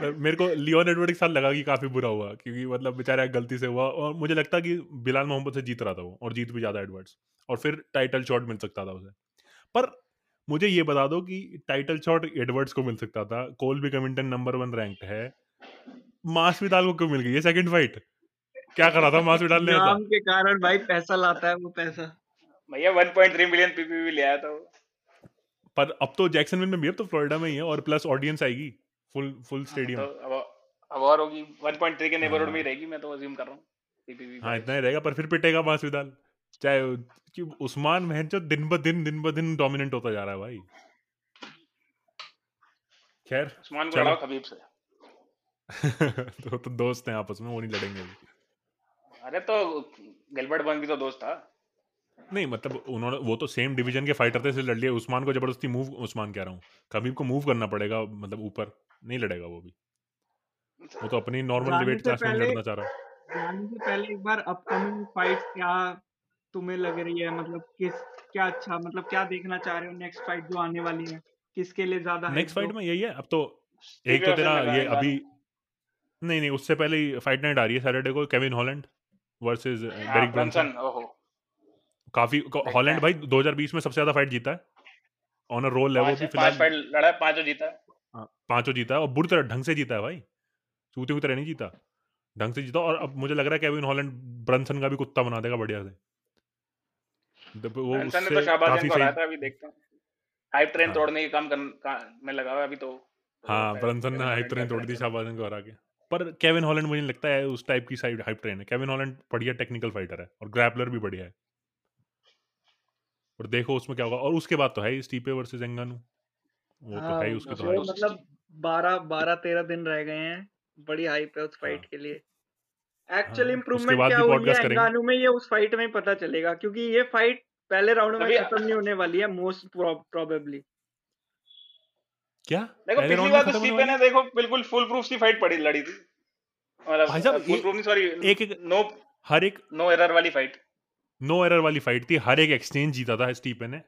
मेरे को लियोन एडवर्ड के साथ लगा कि काफ़ी बुरा हुआ क्योंकि मतलब बेचारा गलती से हुआ और मुझे लगता कि बिलाल मोहम्मद से जीत रहा था वो और जीत भी ज़्यादा एडवर्ड्स और फिर टाइटल शॉट मिल सकता था उसे। पर मुझे ये बता दो कि टाइटल शॉट एडवर्ड्स को मिल सकता था। कोल भी कमिंटन नंबर वन रैंक है। मास विदाल को क्यों मिल गई? ये सेकंड फाइट क्या करा था मास विदाल ने नाम के कारण भाई पैसा लाता है वो पैसा। भैया 1.3 मिलियन पीपीवी ले आया था वो। पर अब तो जैक्सनविल में भी अब तो फ्लोरिडा में ही है और प्लस ऑडियंस आएगी। फुल फुल स्टेडियम अब अब और होगी। 1.3 के नेबरहुड में ही रहेगी मैं तो अज्यूम कर रहा हूँ। पीपीवी हाँ इतना ही रहेगा पर फिर पिटेगा मास विदाल चाहे कि उस्मान महन जो दिन ब दिन दिन ब दिन डोमिनेंट होता जा रहा है भाई। खैर उस्मान को। लड़ाओ खबीब से। तो, तो दोस्त हैं आपस में वो नहीं लड़ेंगे अरे तो गिलबर्ट बर्न भी तो दोस्त था। नहीं मतलब उन्होंने वो तो सेम डिवीज़न के फाइटर थे इसलिए लड़ लिए उस्मान को ज़बरदस्ती मूव उस्मान कह रहा हूँ। कबीब को मूव करना पड़ेगा मतलब ऊपर। नहीं लड़ेगा वो भी। वो तो अपनी नॉर्मल डिबेट क्लास में लड़ना चाह रहा है। जाने से पहले एक बार अपकमिंग फाइट क्या तुम्हें लग रही है? मतलब किस क्या अच्छा मतलब क्या देखना चाह रहे हो नेक्स्ट फाइट जो आने वाली है? किसके लिए ज़्यादा नेक्स्ट फाइट में यही है। अब तो एक तो तेरा ये अभी नहीं नहीं उससे पहले फाइट नाइट आ रही है सैटरडे को केविन हॉलैंड वर्सेस डेरिक ओहो। काफ़ी हॉलैंड। भाई 2020 में सबसे ज़्यादा फाइट जीता है। ऑन अ रोल है वो भी फ़िलहाल। फाइट लड़ा है, पाँचों जीता है। हाँ, पाँचों जीता है और बुरी तरह ढंग से जीता है भाई। चूते की तरह नहीं जीता ढंग से जीता और अब मुझे लग रहा है केविन हॉलैंड ब्रंसन का भी कुत्ता बना देगा बढ़िया से। वो तो उससे काफ़ी सही हैं। हाइप ट्रेन हाँ। तोड़ने के काम में लगा हुआ अभी तो। हाँ तो ब्रंसन ने हाइप ट्रेन तोड़ दी शाहबाजन को हरा के। पर केविन हॉलैंड मुझे लगता है उस टाइप की साइड हाइप ट्रेन है। केविन हॉलैंड बढ़िया टेक्निकल फाइटर है और ग्रैपलर भी बढ़िया है। और देखो उसमें क्या होगा और उसके बाद तो है ही स्टीपे वर्सेस एंगानू। वो तो हाँ, है ही उसके तो। मतलब बारह बारह तेरह दिन रह गए हैं बड़ी हाइप है उस फाइट हाँ। के लिए। एक्चुअल हाँ, इम्प्रूवमेंट क्या हुई है एंगानू में ये उस फाइट में ही पता चलेगा क्योंकि ये फाइट पहले राउंड में खत्म नहीं होने वाली है मोस्ट प्रोबेबली क्या? देखो पिछली बार तो स्टीफन ने देखो बिल्कुल फुल प्रूफ सी फाइट पड़ी लड़ी थी। भाई साहब, मतलब फुल प्रूफ नहीं सॉरी एक एक नो हर एक नो एरर वाली फाइट नो एरर वाली फाइट थी हर एक एक्सचेंज जीता था स्टीपे ने।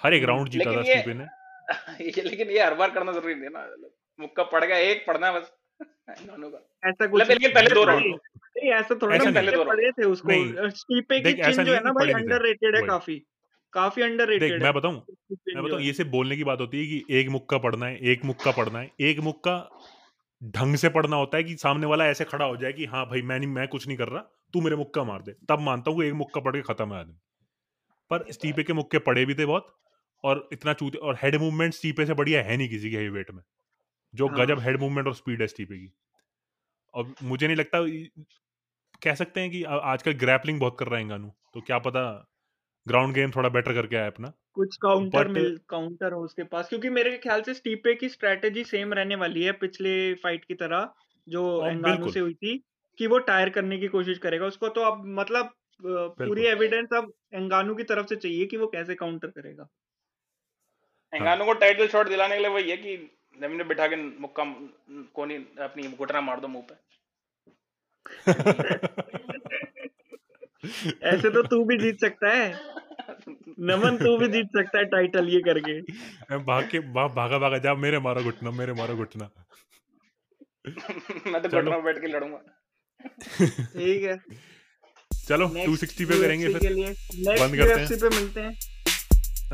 हर एक राउंड जीता था स्टीपे ने। ये लेकिन ये हर बार करना ज़रूरी नहीं है ना। मुक्का पड़ गया एक पड़ना है बस। ऐसा कुछ मतलब लेकिन पहले दो नहीं, नहीं ऐसा थोड़ा ना पहले दो पड़े थे उसको। स्टीपे की चिन जो है ना भाई। अंडररेटेड है। काफ़ी। काफ़ी देख मैं बताऊँ मैं बताऊँ ये सिर्फ़ बोलने की बात होती है कि एक मुक्का पढ़ना है एक मुक्का पढ़ना है एक मुक्का ढंग से पढ़ना होता है कि सामने वाला ऐसे खड़ा हो जाए कि हाँ भाई मैं नहीं मैं कुछ नहीं कर रहा तू मेरे मुक्का मार दे। तब मानता हूँ एक मुक्का पढ़ के खत्म है आदमी। पर स्टीपे के मुक्के पड़े भी थे बहुत और इतना चूते और हेड मूवमेंट स्टीपे से बढ़िया है नहीं किसी के हेवी वेट में जो हाँ। गजब हेड मूवमेंट और स्पीड है स्टीपे की। और मुझे नहीं लगता कह सकते हैं कि आजकल ग्रैपलिंग बहुत कर रहा है इंगानू तो क्या पता ग्राउंड गेम थोड़ा बेटर करके आया अपना। कुछ काउंटर मिल काउंटर हो उसके पास क्योंकि मेरे ख्याल से स्टीपे की स्ट्रेटेजी सेम रहने वाली है पिछले फाइट की तरह जो एंगानू से हुई थी कि वो टायर करने की कोशिश करेगा। उसको तो अब मतलब पूरी एविडेंस अब एंगानू की तरफ़ से चाहिए कि वो कैसे काउंटर करेगा। एंगानो को टाइटल शॉट दिलाने के लिए वही है कि ज़मीन में बिठा के मुक्का कोनी अपनी घुटना मार दो मुँह पे। ऐसे तो तू भी जीत सकता है। नमन तू भी जीत सकता है टाइटल ये करके। भाग के भा- भागा भागा जा मेरे मारो घुटना मेरे मारो घुटना। मैं तो चलो। घुटना पे बैठ के लड़ूँगा। ठीक है। चलो 260 पे करेंगे फिर। बंद करते हैं। पे मिलते हैं।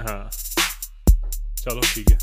हाँ। चलो ठीक है